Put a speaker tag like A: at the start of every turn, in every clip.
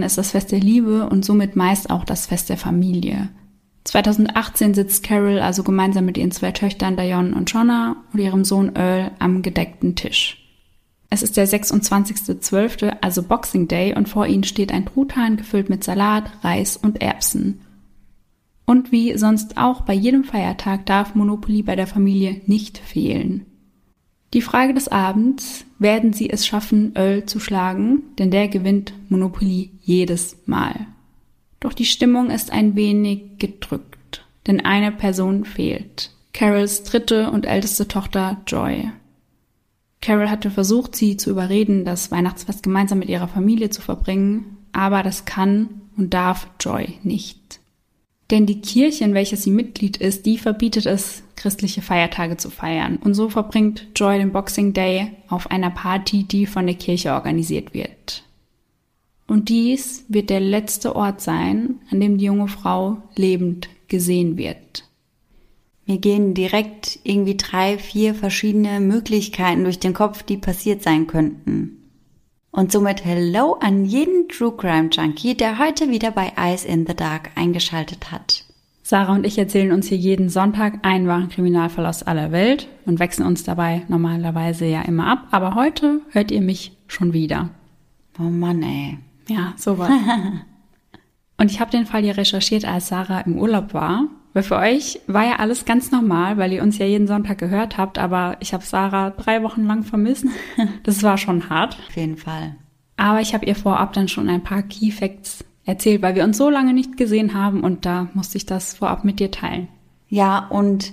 A: Weihnachten ist das Fest der Liebe und somit meist auch das Fest der Familie. 2018 sitzt Carol also gemeinsam mit ihren zwei Töchtern Dion und Jonna und ihrem Sohn Earl am gedeckten Tisch. Es ist der 26.12., also Boxing Day, und vor ihnen steht ein Truthahn gefüllt mit Salat, Reis und Erbsen. Und wie sonst auch bei jedem Feiertag darf Monopoly bei der Familie nicht fehlen. Die Frage des Abends, werden sie es schaffen, Earl zu schlagen? Denn der gewinnt Monopoly jedes Mal. Doch die Stimmung ist ein wenig gedrückt, denn eine Person fehlt. Carols dritte und älteste Tochter Joy. Carol hatte versucht, sie zu überreden, das Weihnachtsfest gemeinsam mit ihrer Familie zu verbringen, aber das kann und darf Joy nicht. Denn die Kirche, in welcher sie Mitglied ist, die verbietet es, christliche Feiertage zu feiern. Und so verbringt Joy den Boxing Day auf einer Party, die von der Kirche organisiert wird. Und dies wird der letzte Ort sein, an dem die junge Frau lebend gesehen wird.
B: Mir gehen direkt irgendwie drei, vier verschiedene Möglichkeiten durch den Kopf, die passiert sein könnten. Und somit Hello an jeden True Crime Junkie, der heute wieder bei Eyes in the Dark eingeschaltet hat.
A: Sarah und ich erzählen uns hier jeden Sonntag einen wahren Kriminalfall aus aller Welt und wechseln uns dabei normalerweise ja immer ab, aber heute hört ihr mich schon wieder.
B: Oh Mann, ey.
A: Ja, sowas. und ich habe den Fall hier recherchiert, als Sarah im Urlaub war. Weil für euch war ja alles ganz normal, weil ihr uns ja jeden Sonntag gehört habt, aber ich habe Sarah drei Wochen lang vermisst. Das war schon hart.
B: Auf jeden Fall.
A: Aber ich habe ihr vorab dann schon ein paar Key Facts erzählt, weil wir uns so lange nicht gesehen haben und da musste ich das vorab mit dir teilen.
B: Ja, und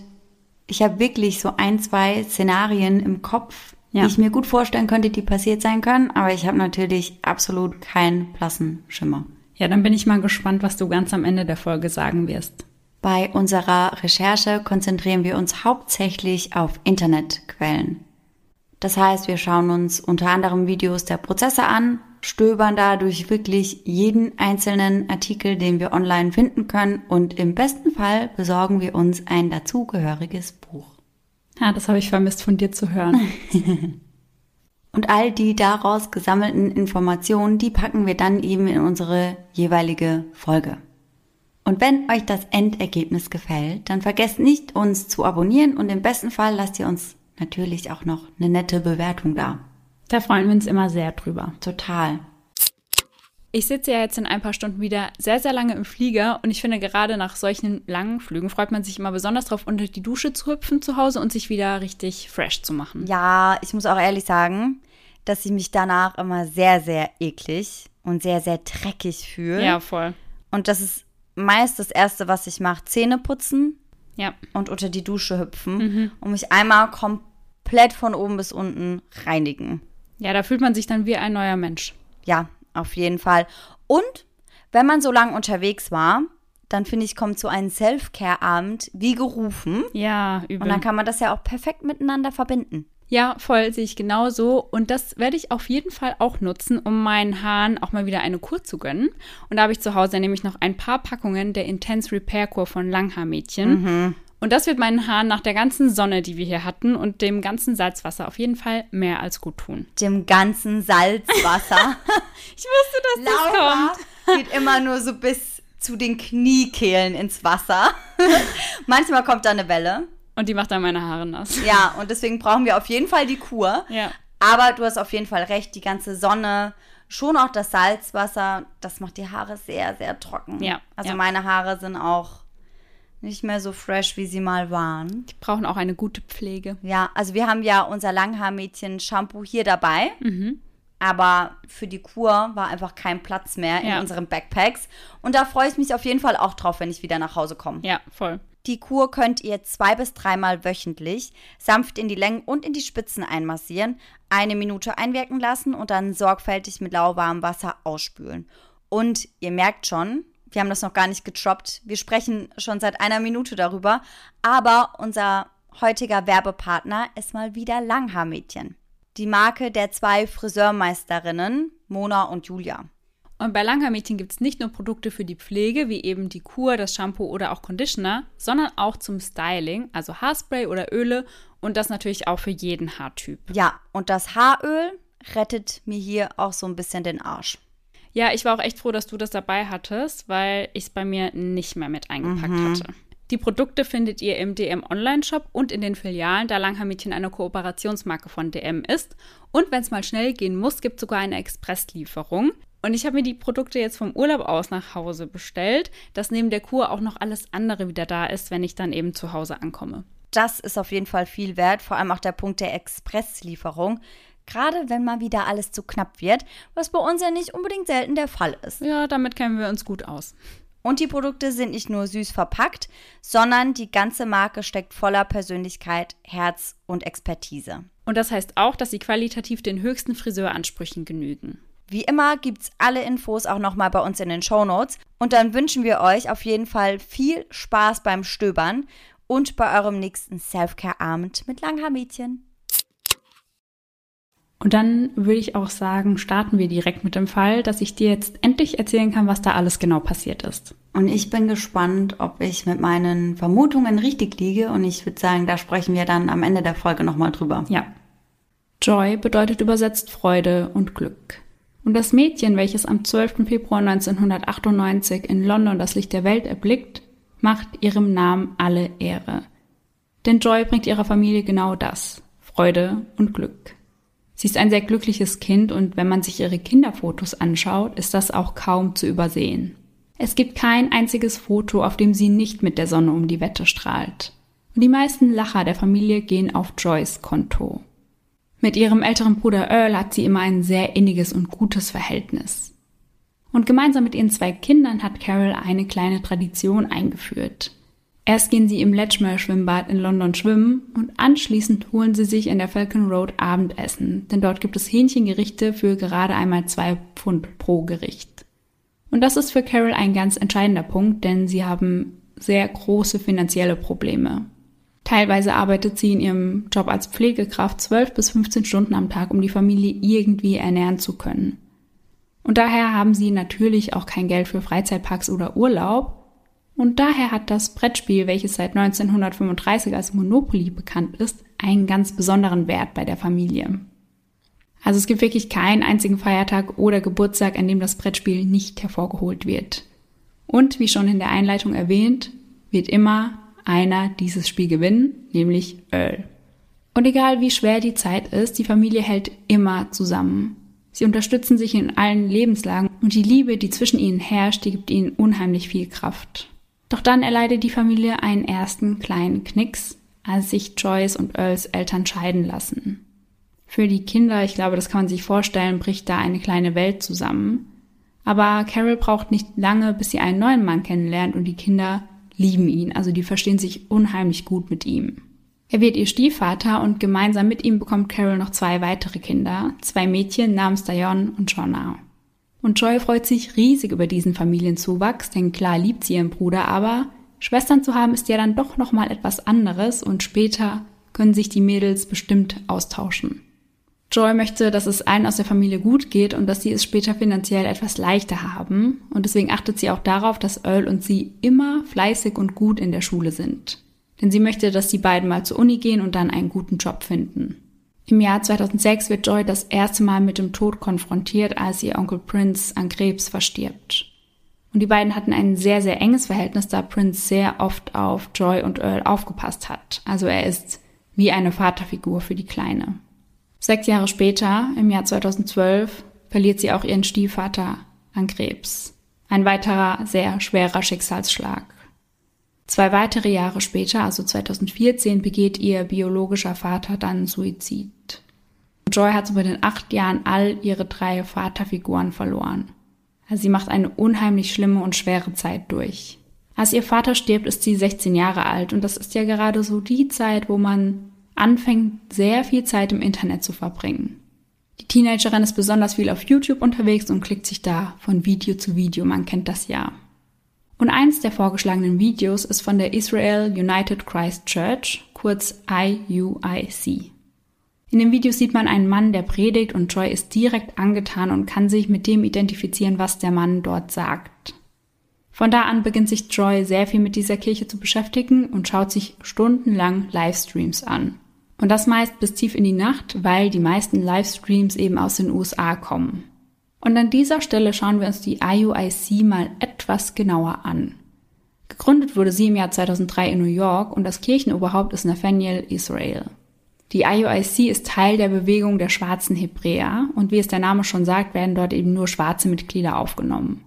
B: ich habe wirklich so ein, zwei Szenarien im Kopf, ja. die ich mir gut vorstellen könnte, die passiert sein können, aber ich habe natürlich absolut keinen blassen Schimmer.
A: Ja, dann bin ich mal gespannt, was du ganz am Ende der Folge sagen wirst.
B: Bei unserer Recherche konzentrieren wir uns hauptsächlich auf Internetquellen. Das heißt, wir schauen uns unter anderem Videos der Prozesse an, stöbern da durch wirklich jeden einzelnen Artikel, den wir online finden können und im besten Fall besorgen wir uns ein dazugehöriges Buch.
A: Ja, das habe ich vermisst von dir zu hören.
B: und all die daraus gesammelten Informationen, die packen wir dann eben in unsere jeweilige Folge. Und wenn euch das Endergebnis gefällt, dann vergesst nicht, uns zu abonnieren und im besten Fall lasst ihr uns natürlich auch noch eine nette Bewertung da.
A: Da freuen wir uns immer sehr drüber.
B: Total.
A: Ich sitze ja jetzt in ein paar Stunden wieder sehr, sehr lange im Flieger und ich finde, gerade nach solchen langen Flügen freut man sich immer besonders darauf, unter die Dusche zu hüpfen zu Hause und sich wieder richtig fresh zu machen.
B: Ja, ich muss auch ehrlich sagen, dass ich mich danach immer sehr, sehr eklig und sehr, sehr dreckig fühle.
A: Ja, voll.
B: Und das ist meist das Erste, was ich mache, Zähne putzen
A: ja.
B: und unter die Dusche hüpfen mhm. und mich einmal komplett von oben bis unten reinigen.
A: Ja, da fühlt man sich dann wie ein neuer Mensch.
B: Ja, auf jeden Fall. Und wenn man so lange unterwegs war, dann finde ich, kommt so ein Self-Care-Abend wie gerufen.
A: Ja, übel.
B: Und dann kann man das ja auch perfekt miteinander verbinden.
A: Ja, voll, sehe ich genauso. Und das werde ich auf jeden Fall auch nutzen, um meinen Haaren auch mal wieder eine Kur zu gönnen. Und da habe ich zu Hause nämlich noch ein paar Packungen der Intense Repair Kur von Langhaarmädchen. Mhm. Und das wird meinen Haaren nach der ganzen Sonne, die wir hier hatten und dem ganzen Salzwasser auf jeden Fall mehr als gut tun.
B: Dem ganzen Salzwasser.
A: ich wusste, dass Laura das
B: kommt. geht immer nur so bis zu den Kniekehlen ins Wasser. Manchmal kommt da eine Welle.
A: Und die macht dann meine Haare nass.
B: Ja, und deswegen brauchen wir auf jeden Fall die Kur.
A: Ja.
B: Aber du hast auf jeden Fall recht, die ganze Sonne, schon auch das Salzwasser, das macht die Haare sehr, sehr trocken.
A: Ja.
B: Also
A: ja.
B: meine Haare sind auch nicht mehr so fresh, wie sie mal waren.
A: Die brauchen auch eine gute Pflege.
B: Ja, also wir haben ja unser Langhaarmädchen-Shampoo hier dabei.
A: Mhm.
B: Aber für die Kur war einfach kein Platz mehr in ja. unseren Backpacks. Und da freue ich mich auf jeden Fall auch drauf, wenn ich wieder nach Hause komme.
A: Ja, voll.
B: Die Kur könnt ihr zwei bis dreimal wöchentlich sanft in die Längen und in die Spitzen einmassieren, eine Minute einwirken lassen und dann sorgfältig mit lauwarmem Wasser ausspülen. Und ihr merkt schon, wir haben das noch gar nicht getroppt, wir sprechen schon seit einer Minute darüber, aber unser heutiger Werbepartner ist mal wieder Langhaarmädchen. Die Marke der zwei Friseurmeisterinnen, Mona und Julia.
A: Und bei Langhaarmädchen gibt es nicht nur Produkte für die Pflege, wie eben die Kur, das Shampoo oder auch Conditioner, sondern auch zum Styling, also Haarspray oder Öle und das natürlich auch für jeden Haartyp.
B: Ja, und das Haaröl rettet mir hier auch so ein bisschen den Arsch.
A: Ja, ich war auch echt froh, dass du das dabei hattest, weil ich es bei mir nicht mehr mit eingepackt mhm. hatte. Die Produkte findet ihr im DM Online-Shop und in den Filialen, da Langhaar-Mädchen eine Kooperationsmarke von DM ist. Und wenn es mal schnell gehen muss, gibt es sogar eine Expresslieferung. Und ich habe mir die Produkte jetzt vom Urlaub aus nach Hause bestellt, dass neben der Kur auch noch alles andere wieder da ist, wenn ich dann eben zu Hause ankomme.
B: Das ist auf jeden Fall viel wert, vor allem auch der Punkt der Expresslieferung. Gerade wenn mal wieder alles zu knapp wird, was bei uns ja nicht unbedingt selten der Fall ist.
A: Ja, damit kennen wir uns gut aus.
B: Und die Produkte sind nicht nur süß verpackt, sondern die ganze Marke steckt voller Persönlichkeit, Herz und Expertise.
A: Und das heißt auch, dass sie qualitativ den höchsten Friseuransprüchen genügen.
B: Wie immer gibt es alle Infos auch nochmal bei uns in den Show Notes. Und dann wünschen wir euch auf jeden Fall viel Spaß beim Stöbern und bei eurem nächsten Self-Care-Abend mit Langhaarmädchen.
A: Und dann würde ich auch sagen, starten wir direkt mit dem Fall, dass ich dir jetzt endlich erzählen kann, was da alles genau passiert ist.
B: Und ich bin gespannt, ob ich mit meinen Vermutungen richtig liege. Und ich würde sagen, da sprechen wir dann am Ende der Folge nochmal drüber.
A: Ja. Joy bedeutet übersetzt Freude und Glück. Und das Mädchen, welches am 12. Februar 1998 in London das Licht der Welt erblickt, macht ihrem Namen alle Ehre. Denn Joy bringt ihrer Familie genau das, Freude und Glück. Sie ist ein sehr glückliches Kind und wenn man sich ihre Kinderfotos anschaut, ist das auch kaum zu übersehen. Es gibt kein einziges Foto, auf dem sie nicht mit der Sonne um die Wette strahlt. Und die meisten Lacher der Familie gehen auf Joys Konto. Mit ihrem älteren Bruder Earl hat sie immer ein sehr inniges und gutes Verhältnis. Und gemeinsam mit ihren zwei Kindern hat Carol eine kleine Tradition eingeführt. Erst gehen sie im Ledgmere Schwimmbad in London schwimmen und anschließend holen sie sich in der Falcon Road Abendessen, denn dort gibt es Hähnchengerichte für gerade einmal zwei Pfund pro Gericht. Und das ist für Carol ein ganz entscheidender Punkt, denn sie haben sehr große finanzielle Probleme. Teilweise arbeitet sie in ihrem Job als Pflegekraft 12 bis 15 Stunden am Tag, um die Familie irgendwie ernähren zu können. Und daher haben sie natürlich auch kein Geld für Freizeitparks oder Urlaub, und daher hat das Brettspiel, welches seit 1935 als Monopoly bekannt ist, einen ganz besonderen Wert bei der Familie. Also es gibt wirklich keinen einzigen Feiertag oder Geburtstag, an dem das Brettspiel nicht hervorgeholt wird. Und wie schon in der Einleitung erwähnt, wird immer einer dieses Spiel gewinnen, nämlich Earl. Und egal wie schwer die Zeit ist, die Familie hält immer zusammen. Sie unterstützen sich in allen Lebenslagen und die Liebe, die zwischen ihnen herrscht, die gibt ihnen unheimlich viel Kraft. Doch dann erleidet die Familie einen ersten kleinen Knicks, als sich Joyce und Earls Eltern scheiden lassen. Für die Kinder, ich glaube, das kann man sich vorstellen, bricht da eine kleine Welt zusammen. Aber Carol braucht nicht lange, bis sie einen neuen Mann kennenlernt und die Kinder lieben ihn, also die verstehen sich unheimlich gut mit ihm. Er wird ihr Stiefvater und gemeinsam mit ihm bekommt Carol noch zwei weitere Kinder, zwei Mädchen namens Dion und Shona. Und Joy freut sich riesig über diesen Familienzuwachs, denn klar liebt sie ihren Bruder, aber Schwestern zu haben ist ja dann doch nochmal etwas anderes und später können sich die Mädels bestimmt austauschen. Joy möchte, dass es allen aus der Familie gut geht und dass sie es später finanziell etwas leichter haben. Und deswegen achtet sie auch darauf, dass Earl und sie immer fleißig und gut in der Schule sind. Denn sie möchte, dass die beiden mal zur Uni gehen und dann einen guten Job finden. Im Jahr 2006 wird Joy das erste Mal mit dem Tod konfrontiert, als ihr Onkel Prince an Krebs verstirbt. Und die beiden hatten ein sehr, sehr enges Verhältnis, da Prince sehr oft auf Joy und Earl aufgepasst hat. Also er ist wie eine Vaterfigur für die Kleine. Sechs Jahre später, im Jahr 2012, verliert sie auch ihren Stiefvater an Krebs. Ein weiterer sehr schwerer Schicksalsschlag. Zwei weitere Jahre später, also 2014, begeht ihr biologischer Vater dann Suizid. Joy hat über den acht Jahren all ihre drei Vaterfiguren verloren. Also sie macht eine unheimlich schlimme und schwere Zeit durch. Als ihr Vater stirbt, ist sie 16 Jahre alt und das ist ja gerade so die Zeit, wo man anfängt, sehr viel Zeit im Internet zu verbringen. Die Teenagerin ist besonders viel auf YouTube unterwegs und klickt sich da von Video zu Video, man kennt das ja. Und eins der vorgeschlagenen Videos ist von der Israel United Christ Church, kurz IUIC. In dem Video sieht man einen Mann, der predigt und Joy ist direkt angetan und kann sich mit dem identifizieren, was der Mann dort sagt. Von da an beginnt sich Joy sehr viel mit dieser Kirche zu beschäftigen und schaut sich stundenlang Livestreams an. Und das meist bis tief in die Nacht, weil die meisten Livestreams eben aus den USA kommen. Und an dieser Stelle schauen wir uns die IUIC mal etwas genauer an. Gegründet wurde sie im Jahr 2003 in New York und das Kirchenoberhaupt ist Nathaniel Israel. Die IUIC ist Teil der Bewegung der schwarzen Hebräer und wie es der Name schon sagt, werden dort eben nur schwarze Mitglieder aufgenommen.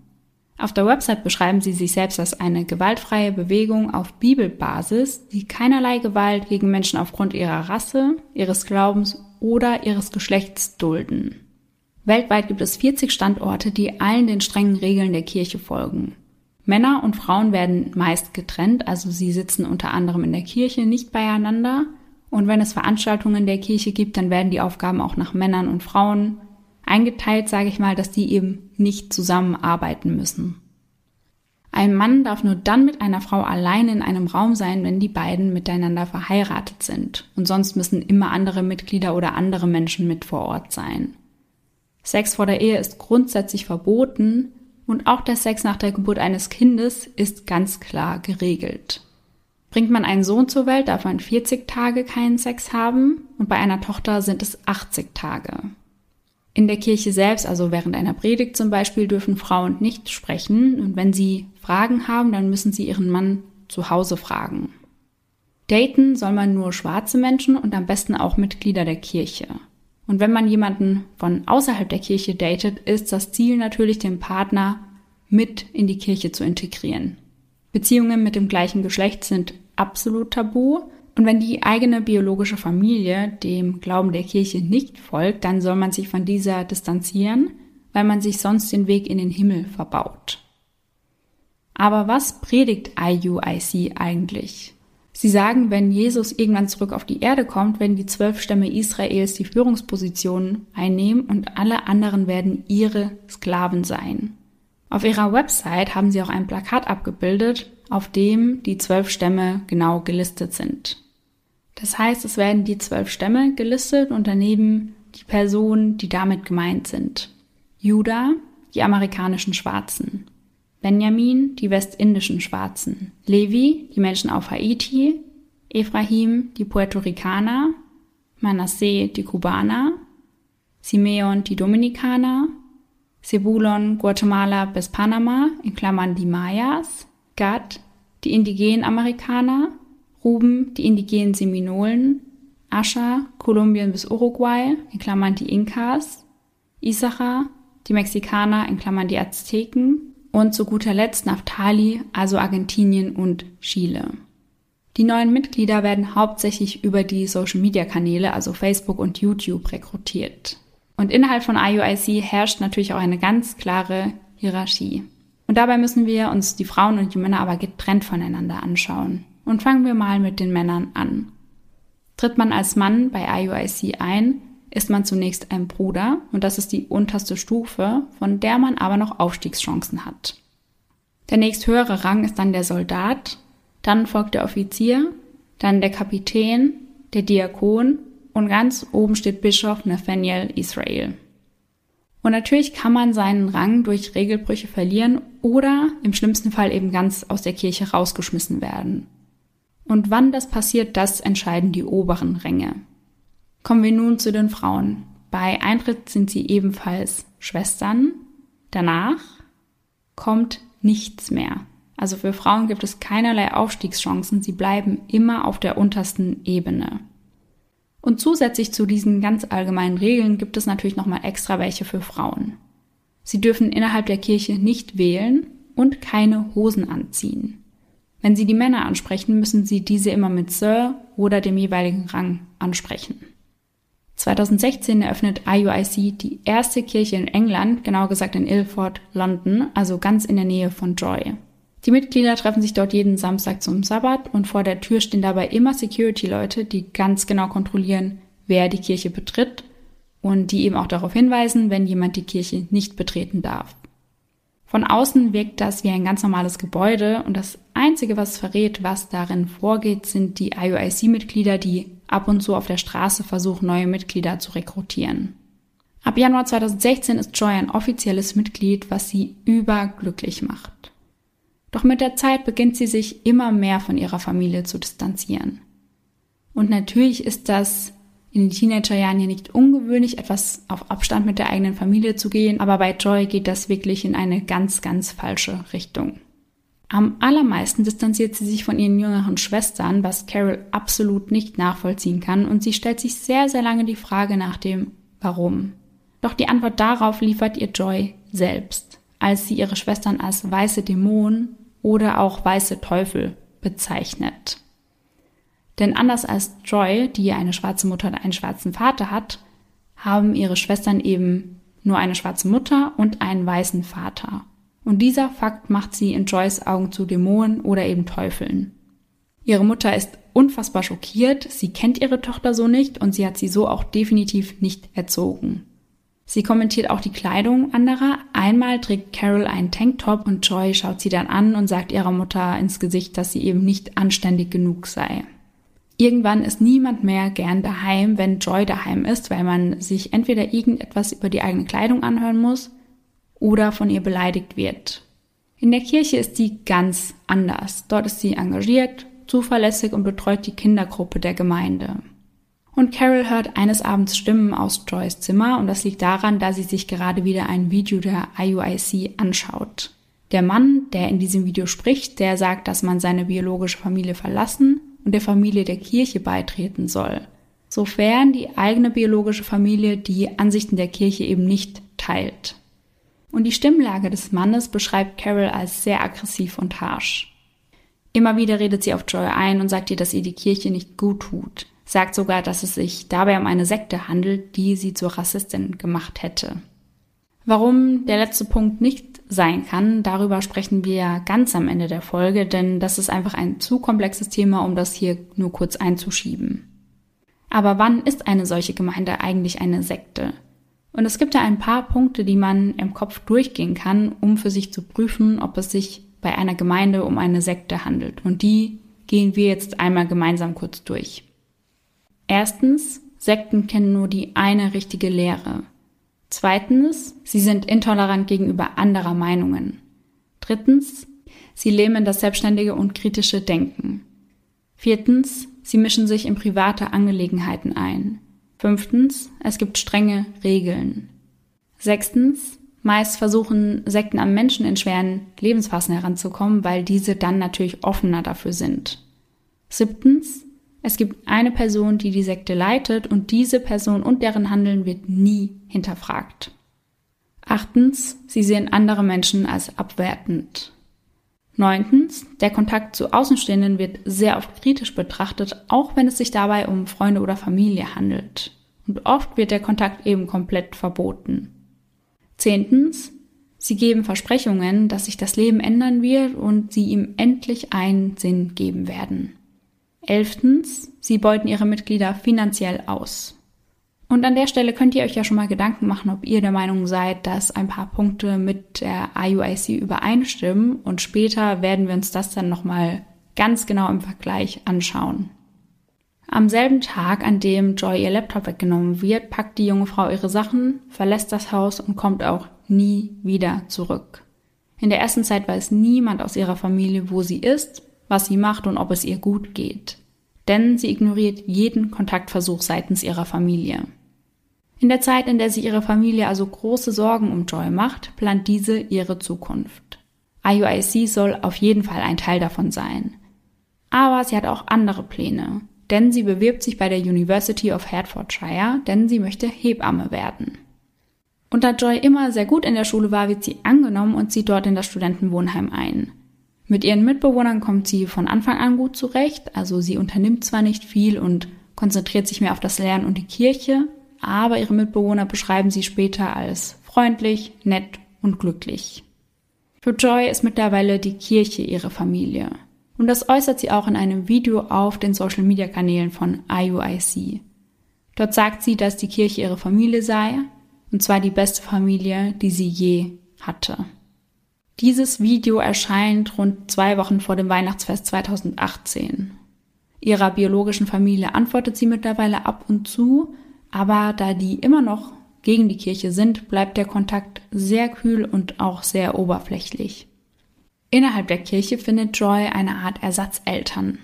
A: Auf der Website beschreiben sie sich selbst als eine gewaltfreie Bewegung auf Bibelbasis, die keinerlei Gewalt gegen Menschen aufgrund ihrer Rasse, ihres Glaubens oder ihres Geschlechts dulden. Weltweit gibt es 40 Standorte, die allen den strengen Regeln der Kirche folgen. Männer und Frauen werden meist getrennt, also sie sitzen unter anderem in der Kirche nicht beieinander. Und wenn es Veranstaltungen der Kirche gibt, dann werden die Aufgaben auch nach Männern und Frauen eingeteilt, sage ich mal, dass die eben nicht zusammenarbeiten müssen. Ein Mann darf nur dann mit einer Frau allein in einem Raum sein, wenn die beiden miteinander verheiratet sind. Und sonst müssen immer andere Mitglieder oder andere Menschen mit vor Ort sein. Sex vor der Ehe ist grundsätzlich verboten und auch der Sex nach der Geburt eines Kindes ist ganz klar geregelt. Bringt man einen Sohn zur Welt, darf man 40 Tage keinen Sex haben und bei einer Tochter sind es 80 Tage. In der Kirche selbst, also während einer Predigt zum Beispiel, dürfen Frauen nicht sprechen und wenn sie Fragen haben, dann müssen sie ihren Mann zu Hause fragen. Daten soll man nur schwarze Menschen und am besten auch Mitglieder der Kirche. Und wenn man jemanden von außerhalb der Kirche datet, ist das Ziel natürlich, den Partner mit in die Kirche zu integrieren. Beziehungen mit dem gleichen Geschlecht sind absolut tabu. Und wenn die eigene biologische Familie dem Glauben der Kirche nicht folgt, dann soll man sich von dieser distanzieren, weil man sich sonst den Weg in den Himmel verbaut. Aber was predigt IUIC eigentlich? Sie sagen, wenn Jesus irgendwann zurück auf die Erde kommt, werden die zwölf Stämme Israels die Führungspositionen einnehmen und alle anderen werden ihre Sklaven sein. Auf ihrer Website haben sie auch ein Plakat abgebildet, auf dem die zwölf Stämme genau gelistet sind. Das heißt, es werden die zwölf Stämme gelistet und daneben die Personen, die damit gemeint sind. Judah, die amerikanischen Schwarzen. Benjamin die westindischen Schwarzen, Levi die Menschen auf Haiti, Ephraim die Puerto Ricaner, Manasseh die Kubaner, Simeon die Dominikaner, Sebulon Guatemala bis Panama in Klammern die Mayas, Gad die indigenen Amerikaner, Ruben die indigenen Seminolen, Ascha Kolumbien bis Uruguay in Klammern die Inkas, Issachar die Mexikaner in Klammern die Azteken, und zu guter Letzt Naftali, also Argentinien und Chile. Die neuen Mitglieder werden hauptsächlich über die Social-Media-Kanäle, also Facebook und YouTube, rekrutiert. Und innerhalb von IUIC herrscht natürlich auch eine ganz klare Hierarchie. Und dabei müssen wir uns die Frauen und die Männer aber getrennt voneinander anschauen. Und fangen wir mal mit den Männern an. Tritt man als Mann bei IUIC ein, ist man zunächst ein Bruder und das ist die unterste Stufe, von der man aber noch Aufstiegschancen hat. Der nächsthöhere Rang ist dann der Soldat, dann folgt der Offizier, dann der Kapitän, der Diakon und ganz oben steht Bischof Nathaniel Israel. Und natürlich kann man seinen Rang durch Regelbrüche verlieren oder im schlimmsten Fall eben ganz aus der Kirche rausgeschmissen werden. Und wann das passiert, das entscheiden die oberen Ränge. Kommen wir nun zu den Frauen. Bei Eintritt sind sie ebenfalls Schwestern. Danach kommt nichts mehr. Also für Frauen gibt es keinerlei Aufstiegschancen, sie bleiben immer auf der untersten Ebene. Und zusätzlich zu diesen ganz allgemeinen Regeln gibt es natürlich nochmal extra welche für Frauen. Sie dürfen innerhalb der Kirche nicht wählen und keine Hosen anziehen. Wenn sie die Männer ansprechen, müssen sie diese immer mit Sir oder dem jeweiligen Rang ansprechen. 2016 eröffnet IUIC die erste Kirche in England, genau gesagt in Ilford, London, also ganz in der Nähe von Joy. Die Mitglieder treffen sich dort jeden Samstag zum Sabbat und vor der Tür stehen dabei immer Security-Leute, die ganz genau kontrollieren, wer die Kirche betritt und die eben auch darauf hinweisen, wenn jemand die Kirche nicht betreten darf. Von außen wirkt das wie ein ganz normales Gebäude und das Einzige, was verrät, was darin vorgeht, sind die IUIC-Mitglieder, die ab und zu auf der Straße versuchen, neue Mitglieder zu rekrutieren. Ab Januar 2016 ist Joy ein offizielles Mitglied, was sie überglücklich macht. Doch mit der Zeit beginnt sie sich immer mehr von ihrer Familie zu distanzieren. Und natürlich ist das in den Teenagerjahren ja nicht ungewöhnlich, etwas auf Abstand mit der eigenen Familie zu gehen, aber bei Joy geht das wirklich in eine ganz, ganz falsche Richtung. Am allermeisten distanziert sie sich von ihren jüngeren Schwestern, was Carol absolut nicht nachvollziehen kann, und sie stellt sich sehr, sehr lange die Frage nach dem Warum. Doch die Antwort darauf liefert ihr Joy selbst, als sie ihre Schwestern als weiße Dämonen oder auch weiße Teufel bezeichnet. Denn anders als Joy, die eine schwarze Mutter und einen schwarzen Vater hat, haben ihre Schwestern eben nur eine schwarze Mutter und einen weißen Vater. Und dieser Fakt macht sie in Joys Augen zu Dämonen oder eben Teufeln. Ihre Mutter ist unfassbar schockiert, sie kennt ihre Tochter so nicht und sie hat sie so auch definitiv nicht erzogen. Sie kommentiert auch die Kleidung anderer. Einmal trägt Carol einen Tanktop und Joy schaut sie dann an und sagt ihrer Mutter ins Gesicht, dass sie eben nicht anständig genug sei. Irgendwann ist niemand mehr gern daheim, wenn Joy daheim ist, weil man sich entweder irgendetwas über die eigene Kleidung anhören muss oder von ihr beleidigt wird. In der Kirche ist sie ganz anders. Dort ist sie engagiert, zuverlässig und betreut die Kindergruppe der Gemeinde. Und Carol hört eines Abends Stimmen aus Joys Zimmer und das liegt daran, da sie sich gerade wieder ein Video der IUIC anschaut. Der Mann, der in diesem Video spricht, der sagt, dass man seine biologische Familie verlassen und der Familie der Kirche beitreten soll, sofern die eigene biologische Familie die Ansichten der Kirche eben nicht teilt. Und die Stimmlage des Mannes beschreibt Carol als sehr aggressiv und harsh. Immer wieder redet sie auf Joy ein und sagt ihr, dass ihr die Kirche nicht gut tut, sagt sogar, dass es sich dabei um eine Sekte handelt, die sie zur Rassistin gemacht hätte. Warum der letzte Punkt nicht sein kann, darüber sprechen wir ganz am Ende der Folge, denn das ist einfach ein zu komplexes Thema, um das hier nur kurz einzuschieben. Aber wann ist eine solche Gemeinde eigentlich eine Sekte? Und es gibt da ein paar Punkte, die man im Kopf durchgehen kann, um für sich zu prüfen, ob es sich bei einer Gemeinde um eine Sekte handelt. Und die gehen wir jetzt einmal gemeinsam kurz durch. Erstens, Sekten kennen nur die eine richtige Lehre. Zweitens, sie sind intolerant gegenüber anderer Meinungen. Drittens, sie lähmen das selbstständige und kritische Denken. Viertens, sie mischen sich in private Angelegenheiten ein. Fünftens, es gibt strenge Regeln. Sechstens, meist versuchen Sekten am Menschen in schweren Lebensphasen heranzukommen, weil diese dann natürlich offener dafür sind. Siebtens, es gibt eine Person, die die Sekte leitet und diese Person und deren Handeln wird nie hinterfragt. Achtens, sie sehen andere Menschen als abwertend. Neuntens, der Kontakt zu Außenstehenden wird sehr oft kritisch betrachtet, auch wenn es sich dabei um Freunde oder Familie handelt. Und oft wird der Kontakt eben komplett verboten. Zehntens, sie geben Versprechungen, dass sich das Leben ändern wird und sie ihm endlich einen Sinn geben werden. Elftens, sie beuten ihre Mitglieder finanziell aus. Und an der Stelle könnt ihr euch ja schon mal Gedanken machen, ob ihr der Meinung seid, dass ein paar Punkte mit der IUIC übereinstimmen und später werden wir uns das dann nochmal ganz genau im Vergleich anschauen. Am selben Tag, an dem Joy ihr Laptop weggenommen wird, packt die junge Frau ihre Sachen, verlässt das Haus und kommt auch nie wieder zurück. In der ersten Zeit weiß niemand aus ihrer Familie, wo sie ist, was sie macht und ob es ihr gut geht. Denn sie ignoriert jeden Kontaktversuch seitens ihrer Familie. In der Zeit, in der sich ihre Familie also große Sorgen um Joy macht, plant diese ihre Zukunft. IUIC soll auf jeden Fall ein Teil davon sein. Aber sie hat auch andere Pläne, denn sie bewirbt sich bei der University of Hertfordshire, denn sie möchte Hebamme werden. Und da Joy immer sehr gut in der Schule war, wird sie angenommen und zieht dort in das Studentenwohnheim ein. Mit ihren Mitbewohnern kommt sie von Anfang an gut zurecht, also sie unternimmt zwar nicht viel und konzentriert sich mehr auf das Lernen und die Kirche, aber ihre Mitbewohner beschreiben sie später als freundlich, nett und glücklich. Für Joy ist mittlerweile die Kirche ihre Familie. Und das äußert sie auch in einem Video auf den Social Media Kanälen von IUIC. Dort sagt sie, dass die Kirche ihre Familie sei, und zwar die beste Familie, die sie je hatte. Dieses Video erscheint rund zwei Wochen vor dem Weihnachtsfest 2018. Ihrer biologischen Familie antwortet sie mittlerweile ab und zu, aber da die immer noch gegen die Kirche sind, bleibt der Kontakt sehr kühl und auch sehr oberflächlich. Innerhalb der Kirche findet Joy eine Art Ersatzeltern.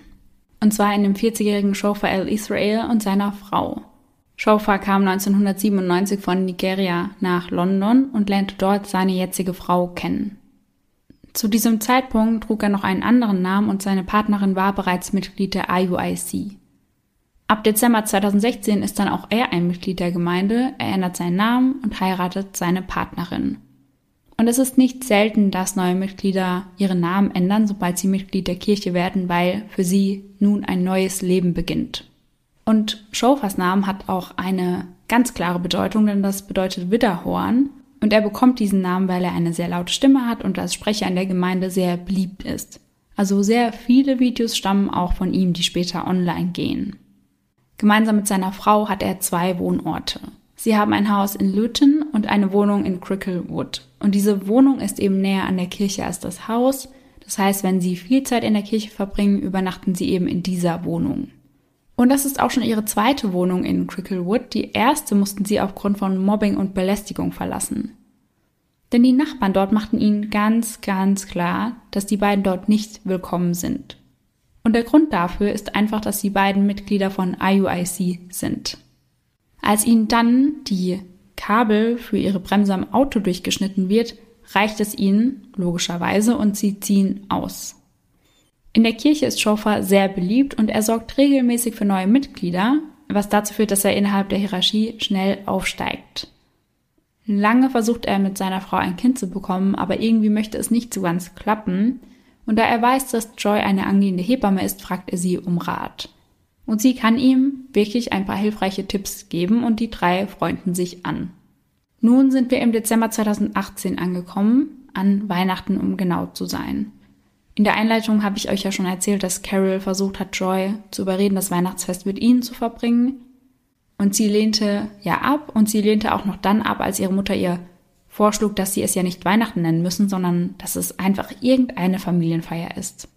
A: Und zwar in dem 40-jährigen Chauffeur El Israel und seiner Frau. Shofa kam 1997 von Nigeria nach London und lernte dort seine jetzige Frau kennen. Zu diesem Zeitpunkt trug er noch einen anderen Namen und seine Partnerin war bereits Mitglied der IUIC. Ab Dezember 2016 ist dann auch er ein Mitglied der Gemeinde, er ändert seinen Namen und heiratet seine Partnerin. Und es ist nicht selten, dass neue Mitglieder ihren Namen ändern, sobald sie Mitglied der Kirche werden, weil für sie nun ein neues Leben beginnt. Und Schofers Name hat auch eine ganz klare Bedeutung, denn das bedeutet Widderhorn. Und er bekommt diesen Namen, weil er eine sehr laute Stimme hat und als Sprecher in der Gemeinde sehr beliebt ist. Also sehr viele Videos stammen auch von ihm, die später online gehen. Gemeinsam mit seiner Frau hat er zwei Wohnorte. Sie haben ein Haus in Luton und eine Wohnung in Cricklewood. Und diese Wohnung ist eben näher an der Kirche als das Haus. Das heißt, wenn Sie viel Zeit in der Kirche verbringen, übernachten Sie eben in dieser Wohnung. Und das ist auch schon ihre zweite Wohnung in Cricklewood. Die erste mussten sie aufgrund von Mobbing und Belästigung verlassen. Denn die Nachbarn dort machten ihnen ganz, ganz klar, dass die beiden dort nicht willkommen sind. Und der Grund dafür ist einfach, dass die beiden Mitglieder von IUIC sind. Als ihnen dann die Kabel für ihre Bremse am Auto durchgeschnitten wird, reicht es ihnen, logischerweise, und sie ziehen aus. In der Kirche ist Schofer sehr beliebt und er sorgt regelmäßig für neue Mitglieder, was dazu führt, dass er innerhalb der Hierarchie schnell aufsteigt. Lange versucht er mit seiner Frau ein Kind zu bekommen, aber irgendwie möchte es nicht so ganz klappen. Und da er weiß, dass Joy eine angehende Hebamme ist, fragt er sie um Rat. Und sie kann ihm wirklich ein paar hilfreiche Tipps geben und die drei freunden sich an. Nun sind wir im Dezember 2018 angekommen, an Weihnachten um genau zu sein. In der Einleitung habe ich euch ja schon erzählt, dass Carol versucht hat, Joy zu überreden, das Weihnachtsfest mit ihnen zu verbringen. Und sie lehnte ja ab und sie lehnte auch noch dann ab, als ihre Mutter ihr vorschlug, dass sie es ja nicht Weihnachten nennen müssen, sondern dass es einfach irgendeine Familienfeier ist.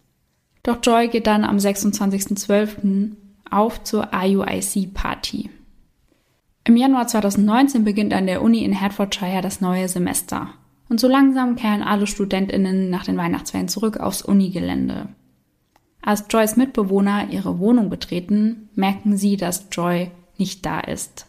A: Doch Joy geht dann am 26.12. auf zur IUIC-Party. Im Januar 2019 beginnt an der Uni in Hertfordshire das neue Semester und so langsam kehren alle Studentinnen nach den Weihnachtsferien zurück aufs Unigelände. Als Joys Mitbewohner ihre Wohnung betreten, merken sie, dass Joy nicht da ist.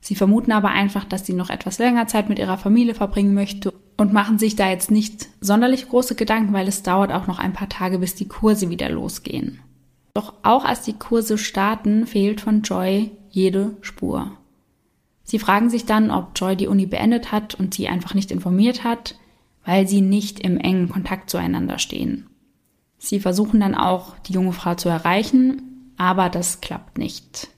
A: Sie vermuten aber einfach, dass sie noch etwas länger Zeit mit ihrer Familie verbringen möchte und machen sich da jetzt nicht sonderlich große Gedanken, weil es dauert auch noch ein paar Tage, bis die Kurse wieder losgehen. Doch auch als die Kurse starten, fehlt von Joy jede Spur. Sie fragen sich dann, ob Joy die Uni beendet hat und sie einfach nicht informiert hat, weil sie nicht im engen Kontakt zueinander stehen. Sie versuchen dann auch, die junge Frau zu erreichen, aber das klappt nicht.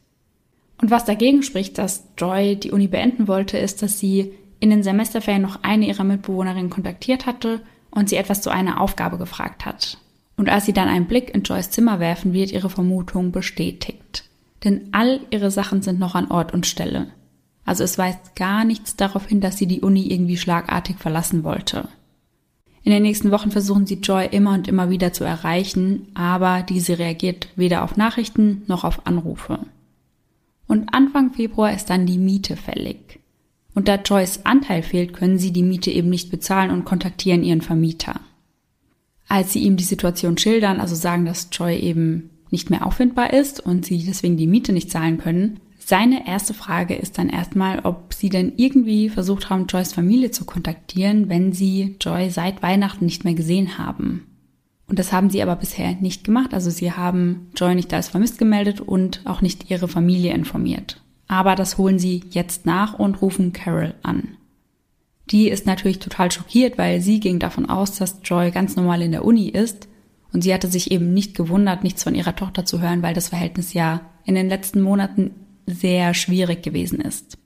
A: Und was dagegen spricht, dass Joy die Uni beenden wollte, ist, dass sie in den Semesterferien noch eine ihrer Mitbewohnerinnen kontaktiert hatte und sie etwas zu einer Aufgabe gefragt hat. Und als sie dann einen Blick in Joys Zimmer werfen, wird ihre Vermutung bestätigt. Denn all ihre Sachen sind noch an Ort und Stelle. Also es weist gar nichts darauf hin, dass sie die Uni irgendwie schlagartig verlassen wollte. In den nächsten Wochen versuchen sie Joy immer und immer wieder zu erreichen, aber diese reagiert weder auf Nachrichten noch auf Anrufe. Und Anfang Februar ist dann die Miete fällig. Und da Joys Anteil fehlt, können sie die Miete eben nicht bezahlen und kontaktieren ihren Vermieter. Als sie ihm die Situation schildern, also sagen, dass Joy eben nicht mehr auffindbar ist und sie deswegen die Miete nicht zahlen können, seine erste Frage ist dann erstmal, ob sie denn irgendwie versucht haben, Joys Familie zu kontaktieren, wenn sie Joy seit Weihnachten nicht mehr gesehen haben. Und das haben sie aber bisher nicht gemacht. Also sie haben Joy nicht als vermisst gemeldet und auch nicht ihre Familie informiert. Aber das holen sie jetzt nach und rufen Carol an. Die ist natürlich total schockiert, weil sie ging davon aus, dass Joy ganz normal in der Uni ist. Und sie hatte sich eben nicht gewundert, nichts von ihrer Tochter zu hören, weil das Verhältnis ja in den letzten Monaten sehr schwierig gewesen ist.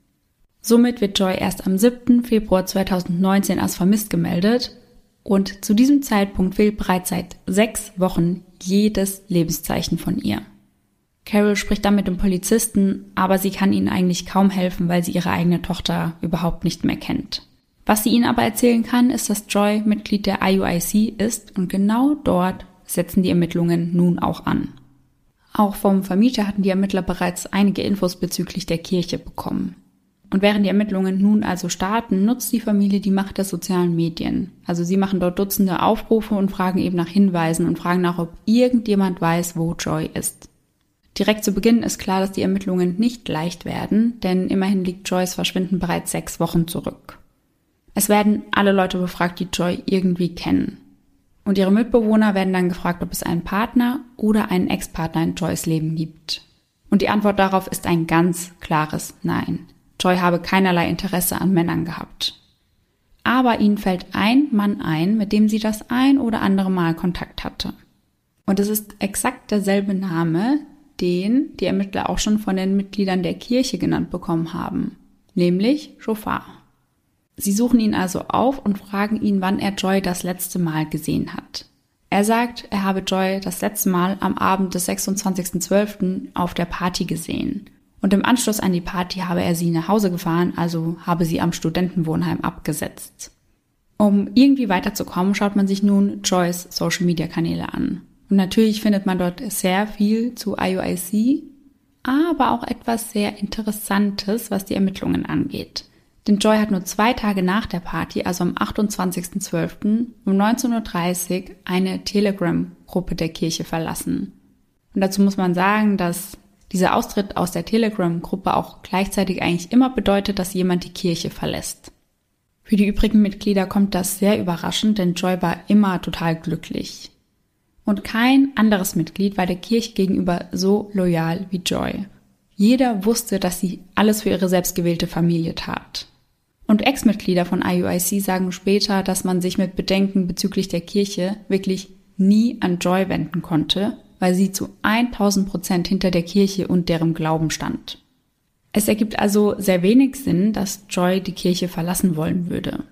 A: Somit wird Joy erst am 7. Februar 2019 als vermisst gemeldet und zu diesem Zeitpunkt fehlt bereits seit sechs Wochen jedes Lebenszeichen von ihr. Carol spricht dann mit dem Polizisten, aber sie kann ihnen eigentlich kaum helfen, weil sie ihre eigene Tochter überhaupt nicht mehr kennt. Was sie ihnen aber erzählen kann, ist, dass Joy Mitglied der IUIC ist und genau dort setzen die Ermittlungen nun auch an. Auch vom Vermieter hatten die Ermittler bereits einige Infos bezüglich der Kirche bekommen. Und während die Ermittlungen nun also starten, nutzt die Familie die Macht der sozialen Medien. Also sie machen dort Dutzende Aufrufe und fragen eben nach Hinweisen und fragen nach, ob irgendjemand weiß, wo Joy ist. Direkt zu Beginn ist klar, dass die Ermittlungen nicht leicht werden, denn immerhin liegt Joys Verschwinden bereits sechs Wochen zurück. Es werden alle Leute befragt, die Joy irgendwie kennen. Und ihre Mitbewohner werden dann gefragt, ob es einen Partner oder einen Ex-Partner in Joys Leben gibt. Und die Antwort darauf ist ein ganz klares Nein. Joy habe keinerlei Interesse an Männern gehabt. Aber ihnen fällt ein Mann ein, mit dem sie das ein oder andere Mal Kontakt hatte. Und es ist exakt derselbe Name, den die Ermittler auch schon von den Mitgliedern der Kirche genannt bekommen haben, nämlich Schofar. Sie suchen ihn also auf und fragen ihn, wann er Joy das letzte Mal gesehen hat. Er sagt, er habe Joy das letzte Mal am Abend des 26.12. auf der Party gesehen. Und im Anschluss an die Party habe er sie nach Hause gefahren, also habe sie am Studentenwohnheim abgesetzt. Um irgendwie weiterzukommen, schaut man sich nun Joys Social Media Kanäle an. Und natürlich findet man dort sehr viel zu IUIC, aber auch etwas sehr Interessantes, was die Ermittlungen angeht. Denn Joy hat nur zwei Tage nach der Party, also am 28.12. um 19.30 Uhr eine Telegram-Gruppe der Kirche verlassen. Und dazu muss man sagen, dass dieser Austritt aus der Telegram-Gruppe auch gleichzeitig eigentlich immer bedeutet, dass jemand die Kirche verlässt. Für die übrigen Mitglieder kommt das sehr überraschend, denn Joy war immer total glücklich. Und kein anderes Mitglied war der Kirche gegenüber so loyal wie Joy. Jeder wusste, dass sie alles für ihre selbstgewählte Familie tat. Und Ex-Mitglieder von IUIC sagen später, dass man sich mit Bedenken bezüglich der Kirche wirklich nie an Joy wenden konnte, weil sie zu 1000 Prozent hinter der Kirche und deren Glauben stand. Es ergibt also sehr wenig Sinn, dass Joy die Kirche verlassen wollen würde.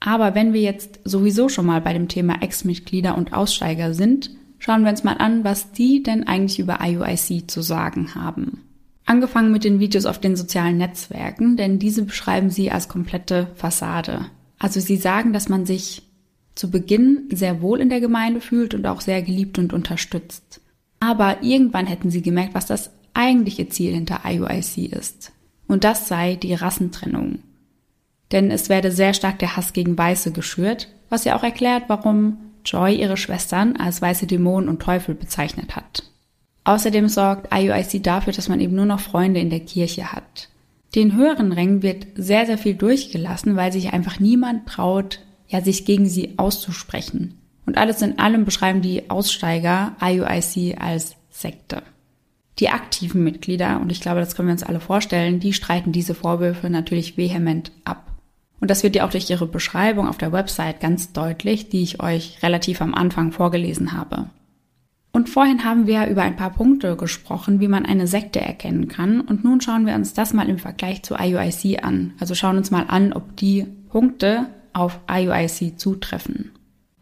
A: Aber wenn wir jetzt sowieso schon mal bei dem Thema Ex-Mitglieder und Aussteiger sind, schauen wir uns mal an, was die denn eigentlich über IUIC zu sagen haben. Angefangen mit den Videos auf den sozialen Netzwerken, denn diese beschreiben sie als komplette Fassade. Also sie sagen, dass man sich zu Beginn sehr wohl in der Gemeinde fühlt und auch sehr geliebt und unterstützt. Aber irgendwann hätten sie gemerkt, was das eigentliche Ziel hinter IUIC ist. Und das sei die Rassentrennung denn es werde sehr stark der Hass gegen Weiße geschürt, was ja auch erklärt, warum Joy ihre Schwestern als weiße Dämonen und Teufel bezeichnet hat. Außerdem sorgt IUIC dafür, dass man eben nur noch Freunde in der Kirche hat. Den höheren Rängen wird sehr, sehr viel durchgelassen, weil sich einfach niemand traut, ja, sich gegen sie auszusprechen. Und alles in allem beschreiben die Aussteiger IUIC als Sekte. Die aktiven Mitglieder, und ich glaube, das können wir uns alle vorstellen, die streiten diese Vorwürfe natürlich vehement ab. Und das wird ja auch durch ihre Beschreibung auf der Website ganz deutlich, die ich euch relativ am Anfang vorgelesen habe. Und vorhin haben wir über ein paar Punkte gesprochen, wie man eine Sekte erkennen kann. Und nun schauen wir uns das mal im Vergleich zu IUIC an. Also schauen uns mal an, ob die Punkte auf IUIC zutreffen.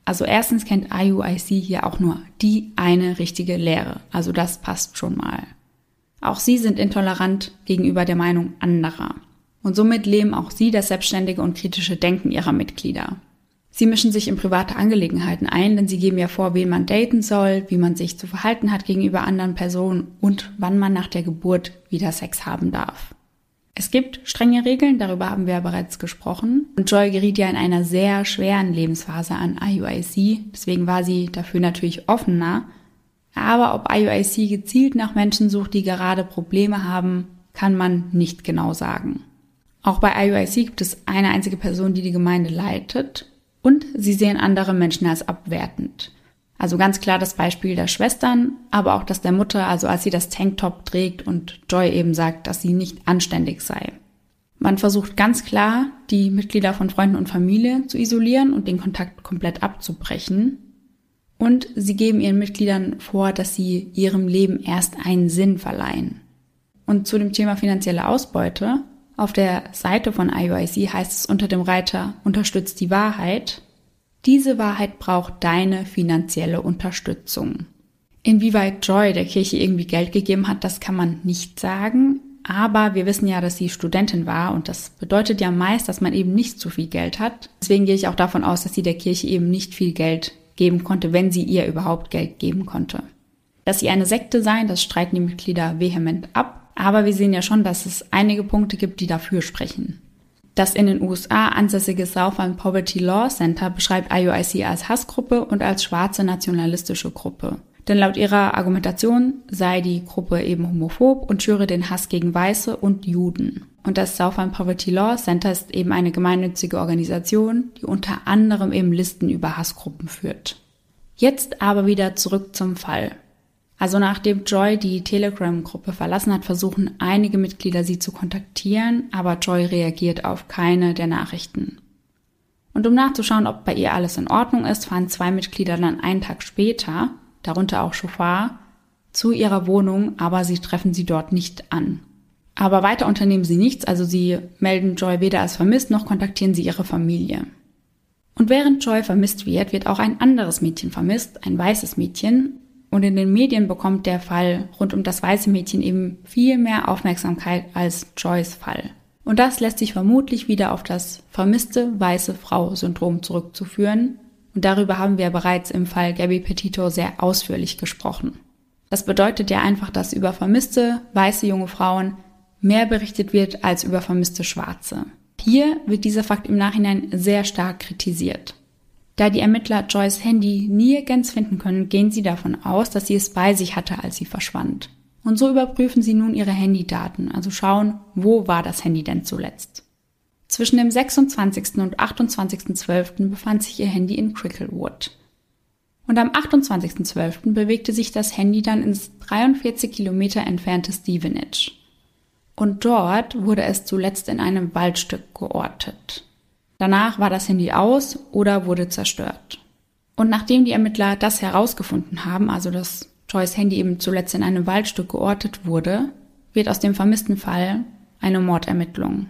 A: Also erstens kennt IUIC hier auch nur die eine richtige Lehre. Also das passt schon mal. Auch sie sind intolerant gegenüber der Meinung anderer. Und somit leben auch sie das selbstständige und kritische Denken ihrer Mitglieder. Sie mischen sich in private Angelegenheiten ein, denn sie geben ja vor, wen man daten soll, wie man sich zu verhalten hat gegenüber anderen Personen und wann man nach der Geburt wieder Sex haben darf. Es gibt strenge Regeln, darüber haben wir ja bereits gesprochen. Und Joy geriet ja in einer sehr schweren Lebensphase an IUIC, deswegen war sie dafür natürlich offener. Aber ob IUIC gezielt nach Menschen sucht, die gerade Probleme haben, kann man nicht genau sagen. Auch bei IUIC gibt es eine einzige Person, die die Gemeinde leitet und sie sehen andere Menschen als abwertend. Also ganz klar das Beispiel der Schwestern, aber auch das der Mutter, also als sie das Tanktop trägt und Joy eben sagt, dass sie nicht anständig sei. Man versucht ganz klar, die Mitglieder von Freunden und Familie zu isolieren und den Kontakt komplett abzubrechen. Und sie geben ihren Mitgliedern vor, dass sie ihrem Leben erst einen Sinn verleihen. Und zu dem Thema finanzielle Ausbeute auf der Seite von IUIC heißt es unter dem Reiter Unterstützt die Wahrheit. Diese Wahrheit braucht deine finanzielle Unterstützung. Inwieweit Joy der Kirche irgendwie Geld gegeben hat, das kann man nicht sagen. Aber wir wissen ja, dass sie Studentin war und das bedeutet ja meist, dass man eben nicht zu viel Geld hat. Deswegen gehe ich auch davon aus, dass sie der Kirche eben nicht viel Geld geben konnte, wenn sie ihr überhaupt Geld geben konnte. Dass sie eine Sekte seien, das streiten die Mitglieder vehement ab. Aber wir sehen ja schon, dass es einige Punkte gibt, die dafür sprechen. Das in den USA ansässige Southern Poverty Law Center beschreibt IUIC als Hassgruppe und als schwarze nationalistische Gruppe. Denn laut ihrer Argumentation sei die Gruppe eben homophob und schüre den Hass gegen Weiße und Juden. Und das Southern Poverty Law Center ist eben eine gemeinnützige Organisation, die unter anderem eben Listen über Hassgruppen führt. Jetzt aber wieder zurück zum Fall. Also nachdem Joy die Telegram-Gruppe verlassen hat, versuchen einige Mitglieder sie zu kontaktieren, aber Joy reagiert auf keine der Nachrichten. Und um nachzuschauen, ob bei ihr alles in Ordnung ist, fahren zwei Mitglieder dann einen Tag später, darunter auch Chauffeur, zu ihrer Wohnung, aber sie treffen sie dort nicht an. Aber weiter unternehmen sie nichts, also sie melden Joy weder als vermisst noch kontaktieren sie ihre Familie. Und während Joy vermisst wird, wird auch ein anderes Mädchen vermisst, ein weißes Mädchen, und in den Medien bekommt der Fall rund um das weiße Mädchen eben viel mehr Aufmerksamkeit als Joys Fall. Und das lässt sich vermutlich wieder auf das vermisste weiße Frau-Syndrom zurückzuführen. Und darüber haben wir bereits im Fall Gabby Petito sehr ausführlich gesprochen. Das bedeutet ja einfach, dass über vermisste weiße junge Frauen mehr berichtet wird als über vermisste Schwarze. Hier wird dieser Fakt im Nachhinein sehr stark kritisiert. Da die Ermittler Joyce Handy nirgends finden können, gehen sie davon aus, dass sie es bei sich hatte, als sie verschwand. Und so überprüfen sie nun ihre Handydaten, also schauen, wo war das Handy denn zuletzt. Zwischen dem 26. und 28.12. befand sich ihr Handy in Cricklewood. Und am 28.12. bewegte sich das Handy dann ins 43 Kilometer entfernte Stevenage. Und dort wurde es zuletzt in einem Waldstück geortet. Danach war das Handy aus oder wurde zerstört. Und nachdem die Ermittler das herausgefunden haben, also dass Joyce Handy eben zuletzt in einem Waldstück geortet wurde, wird aus dem vermissten Fall eine Mordermittlung.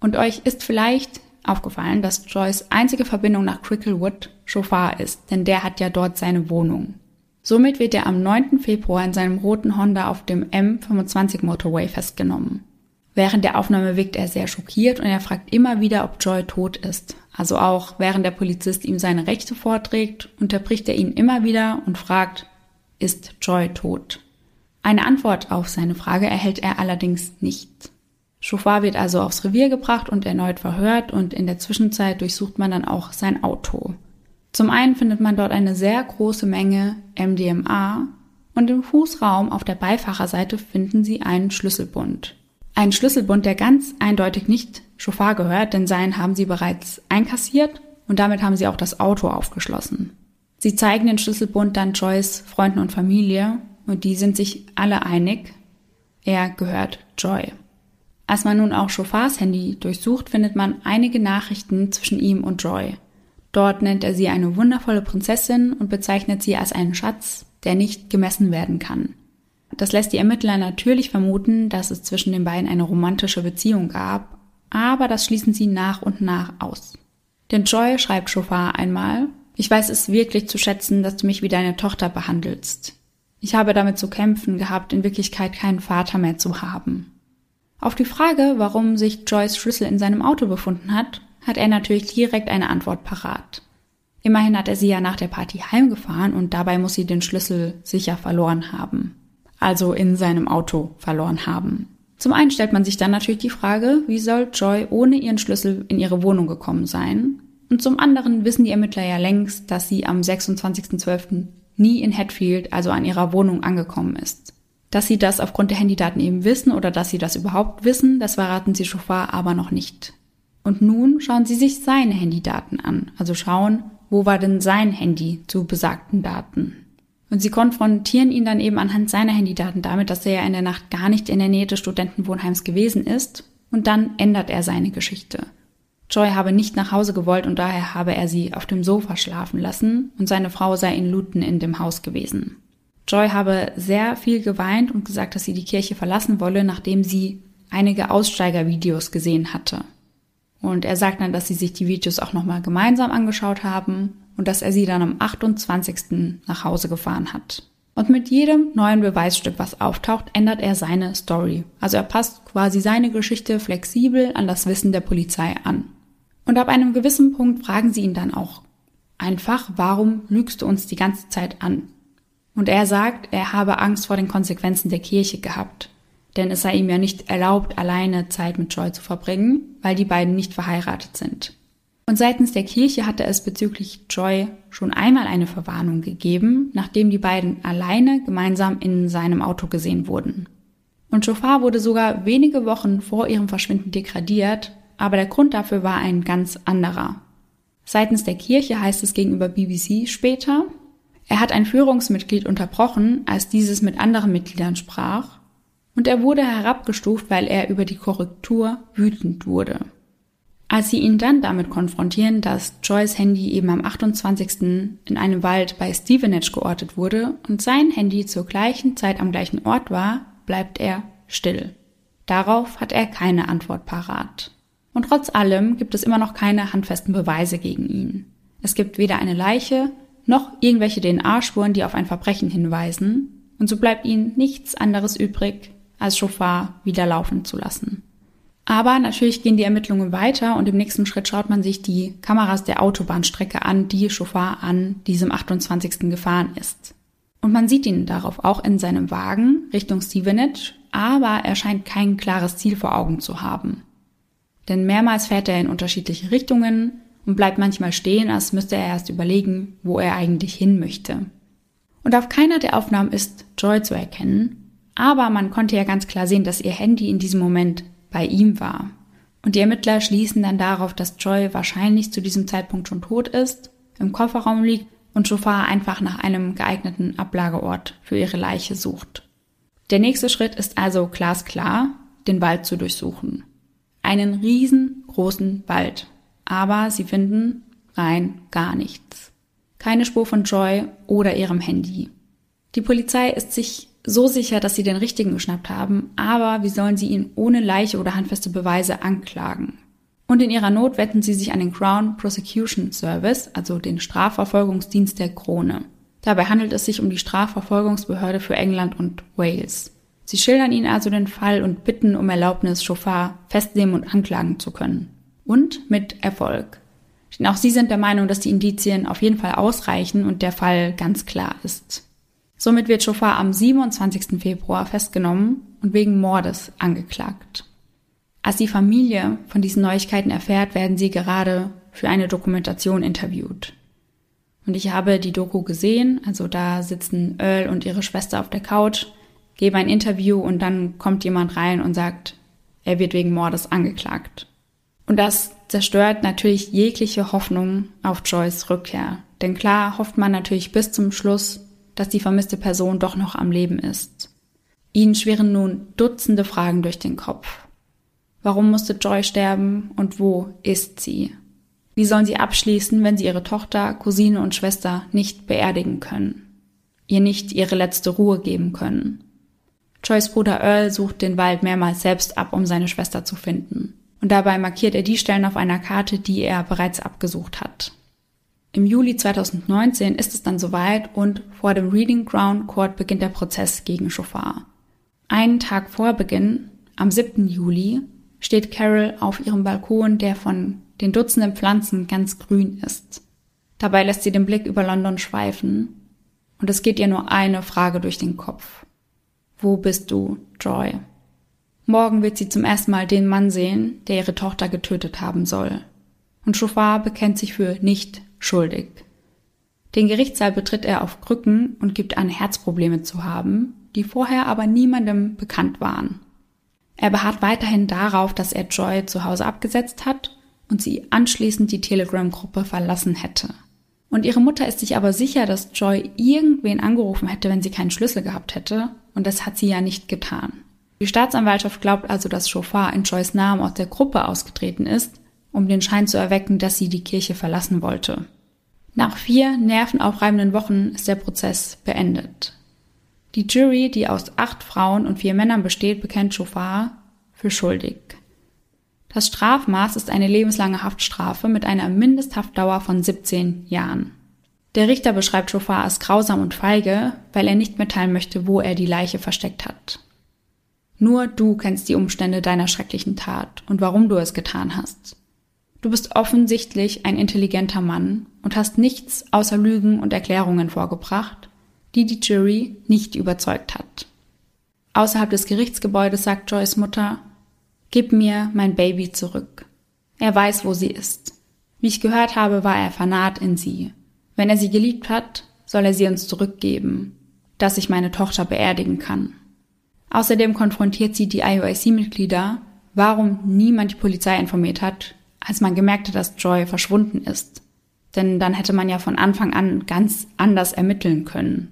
A: Und euch ist vielleicht aufgefallen, dass Joyce einzige Verbindung nach Cricklewood Chauffeur ist, denn der hat ja dort seine Wohnung. Somit wird er am 9. Februar in seinem roten Honda auf dem M25 Motorway festgenommen. Während der Aufnahme wirkt er sehr schockiert und er fragt immer wieder, ob Joy tot ist. Also auch während der Polizist ihm seine Rechte vorträgt, unterbricht er ihn immer wieder und fragt, ist Joy tot? Eine Antwort auf seine Frage erhält er allerdings nicht. Chauffeur wird also aufs Revier gebracht und erneut verhört und in der Zwischenzeit durchsucht man dann auch sein Auto. Zum einen findet man dort eine sehr große Menge MDMA und im Fußraum auf der Beifahrerseite finden sie einen Schlüsselbund. Ein Schlüsselbund, der ganz eindeutig nicht Chauffeur gehört, denn seinen haben sie bereits einkassiert und damit haben sie auch das Auto aufgeschlossen. Sie zeigen den Schlüsselbund dann Joys Freunden und Familie und die sind sich alle einig, er gehört Joy. Als man nun auch Chauffeurs Handy durchsucht, findet man einige Nachrichten zwischen ihm und Joy. Dort nennt er sie eine wundervolle Prinzessin und bezeichnet sie als einen Schatz, der nicht gemessen werden kann. Das lässt die Ermittler natürlich vermuten, dass es zwischen den beiden eine romantische Beziehung gab, aber das schließen sie nach und nach aus. Denn Joy schreibt Chauffeur einmal, ich weiß es wirklich zu schätzen, dass du mich wie deine Tochter behandelst. Ich habe damit zu kämpfen gehabt, in Wirklichkeit keinen Vater mehr zu haben. Auf die Frage, warum sich Joys Schlüssel in seinem Auto befunden hat, hat er natürlich direkt eine Antwort parat. Immerhin hat er sie ja nach der Party heimgefahren und dabei muss sie den Schlüssel sicher verloren haben also in seinem Auto verloren haben. Zum einen stellt man sich dann natürlich die Frage, wie soll Joy ohne ihren Schlüssel in ihre Wohnung gekommen sein? Und zum anderen wissen die Ermittler ja längst, dass sie am 26.12. nie in Hatfield, also an ihrer Wohnung, angekommen ist. Dass sie das aufgrund der Handydaten eben wissen oder dass sie das überhaupt wissen, das verraten sie Chauffeur aber noch nicht. Und nun schauen sie sich seine Handydaten an, also schauen, wo war denn sein Handy zu besagten Daten. Und sie konfrontieren ihn dann eben anhand seiner Handydaten damit, dass er ja in der Nacht gar nicht in der Nähe des Studentenwohnheims gewesen ist. Und dann ändert er seine Geschichte. Joy habe nicht nach Hause gewollt und daher habe er sie auf dem Sofa schlafen lassen und seine Frau sei in Luton in dem Haus gewesen. Joy habe sehr viel geweint und gesagt, dass sie die Kirche verlassen wolle, nachdem sie einige Aussteigervideos gesehen hatte. Und er sagt dann, dass sie sich die Videos auch nochmal gemeinsam angeschaut haben und dass er sie dann am 28. nach Hause gefahren hat. Und mit jedem neuen Beweisstück, was auftaucht, ändert er seine Story. Also er passt quasi seine Geschichte flexibel an das Wissen der Polizei an. Und ab einem gewissen Punkt fragen sie ihn dann auch einfach, warum lügst du uns die ganze Zeit an? Und er sagt, er habe Angst vor den Konsequenzen der Kirche gehabt. Denn es sei ihm ja nicht erlaubt, alleine Zeit mit Joy zu verbringen, weil die beiden nicht verheiratet sind. Und seitens der Kirche hatte es bezüglich Joy schon einmal eine Verwarnung gegeben, nachdem die beiden alleine gemeinsam in seinem Auto gesehen wurden. Und Shofar wurde sogar wenige Wochen vor ihrem Verschwinden degradiert, aber der Grund dafür war ein ganz anderer. Seitens der Kirche heißt es gegenüber BBC später, er hat ein Führungsmitglied unterbrochen, als dieses mit anderen Mitgliedern sprach, und er wurde herabgestuft, weil er über die Korrektur wütend wurde. Als sie ihn dann damit konfrontieren, dass Joys Handy eben am 28. in einem Wald bei Stevenage geortet wurde und sein Handy zur gleichen Zeit am gleichen Ort war, bleibt er still. Darauf hat er keine Antwort parat. Und trotz allem gibt es immer noch keine handfesten Beweise gegen ihn. Es gibt weder eine Leiche noch irgendwelche DNA-Spuren, die auf ein Verbrechen hinweisen, und so bleibt ihnen nichts anderes übrig, als Chauffeur wieder laufen zu lassen. Aber natürlich gehen die Ermittlungen weiter und im nächsten Schritt schaut man sich die Kameras der Autobahnstrecke an, die Chauffeur an diesem 28. gefahren ist. Und man sieht ihn darauf auch in seinem Wagen Richtung Stevenage, aber er scheint kein klares Ziel vor Augen zu haben. Denn mehrmals fährt er in unterschiedliche Richtungen und bleibt manchmal stehen, als müsste er erst überlegen, wo er eigentlich hin möchte. Und auf keiner der Aufnahmen ist Joy zu erkennen, aber man konnte ja ganz klar sehen, dass ihr Handy in diesem Moment bei ihm war. Und die Ermittler schließen dann darauf, dass Joy wahrscheinlich zu diesem Zeitpunkt schon tot ist, im Kofferraum liegt und Chauffeur einfach nach einem geeigneten Ablageort für ihre Leiche sucht. Der nächste Schritt ist also glasklar, den Wald zu durchsuchen. Einen riesengroßen Wald. Aber sie finden rein gar nichts. Keine Spur von Joy oder ihrem Handy. Die Polizei ist sich so sicher, dass sie den richtigen geschnappt haben, aber wie sollen sie ihn ohne Leiche oder handfeste Beweise anklagen? Und in ihrer Not wenden sie sich an den Crown Prosecution Service, also den Strafverfolgungsdienst der Krone. Dabei handelt es sich um die Strafverfolgungsbehörde für England und Wales. Sie schildern ihnen also den Fall und bitten um Erlaubnis, Chauffeur festnehmen und anklagen zu können. Und mit Erfolg. Denn auch sie sind der Meinung, dass die Indizien auf jeden Fall ausreichen und der Fall ganz klar ist. Somit wird Chauffeur am 27. Februar festgenommen und wegen Mordes angeklagt. Als die Familie von diesen Neuigkeiten erfährt, werden sie gerade für eine Dokumentation interviewt. Und ich habe die Doku gesehen, also da sitzen Earl und ihre Schwester auf der Couch, geben ein Interview und dann kommt jemand rein und sagt, er wird wegen Mordes angeklagt. Und das zerstört natürlich jegliche Hoffnung auf Joyce Rückkehr. Denn klar hofft man natürlich bis zum Schluss, dass die vermisste Person doch noch am Leben ist. Ihnen schweren nun Dutzende Fragen durch den Kopf. Warum musste Joy sterben und wo ist sie? Wie sollen sie abschließen, wenn sie ihre Tochter, Cousine und Schwester nicht beerdigen können? Ihr nicht ihre letzte Ruhe geben können? Joys Bruder Earl sucht den Wald mehrmals selbst ab, um seine Schwester zu finden. Und dabei markiert er die Stellen auf einer Karte, die er bereits abgesucht hat. Im Juli 2019 ist es dann soweit und vor dem Reading Ground Court beginnt der Prozess gegen Chauffeur. Einen Tag vor Beginn, am 7. Juli, steht Carol auf ihrem Balkon, der von den Dutzenden Pflanzen ganz grün ist. Dabei lässt sie den Blick über London schweifen und es geht ihr nur eine Frage durch den Kopf. Wo bist du, Joy? Morgen wird sie zum ersten Mal den Mann sehen, der ihre Tochter getötet haben soll. Und Chauffeur bekennt sich für nicht schuldig. Den Gerichtssaal betritt er auf Krücken und gibt an, Herzprobleme zu haben, die vorher aber niemandem bekannt waren. Er beharrt weiterhin darauf, dass er Joy zu Hause abgesetzt hat und sie anschließend die Telegram-Gruppe verlassen hätte. Und ihre Mutter ist sich aber sicher, dass Joy irgendwen angerufen hätte, wenn sie keinen Schlüssel gehabt hätte, und das hat sie ja nicht getan. Die Staatsanwaltschaft glaubt also, dass Chauffeur in Joys Namen aus der Gruppe ausgetreten ist, um den Schein zu erwecken, dass sie die Kirche verlassen wollte. Nach vier nervenaufreibenden Wochen ist der Prozess beendet. Die Jury, die aus acht Frauen und vier Männern besteht, bekennt Chauffeur für schuldig. Das Strafmaß ist eine lebenslange Haftstrafe mit einer Mindesthaftdauer von 17 Jahren. Der Richter beschreibt Chauffeur als grausam und feige, weil er nicht mitteilen möchte, wo er die Leiche versteckt hat. Nur du kennst die Umstände deiner schrecklichen Tat und warum du es getan hast. Du bist offensichtlich ein intelligenter Mann und hast nichts außer Lügen und Erklärungen vorgebracht, die die Jury nicht überzeugt hat. Außerhalb des Gerichtsgebäudes sagt Joyce Mutter, Gib mir mein Baby zurück. Er weiß, wo sie ist. Wie ich gehört habe, war er fanat in sie. Wenn er sie geliebt hat, soll er sie uns zurückgeben, dass ich meine Tochter beerdigen kann. Außerdem konfrontiert sie die IOIC-Mitglieder, warum niemand die Polizei informiert hat, als man gemerkt hat, dass Joy verschwunden ist. Denn dann hätte man ja von Anfang an ganz anders ermitteln können.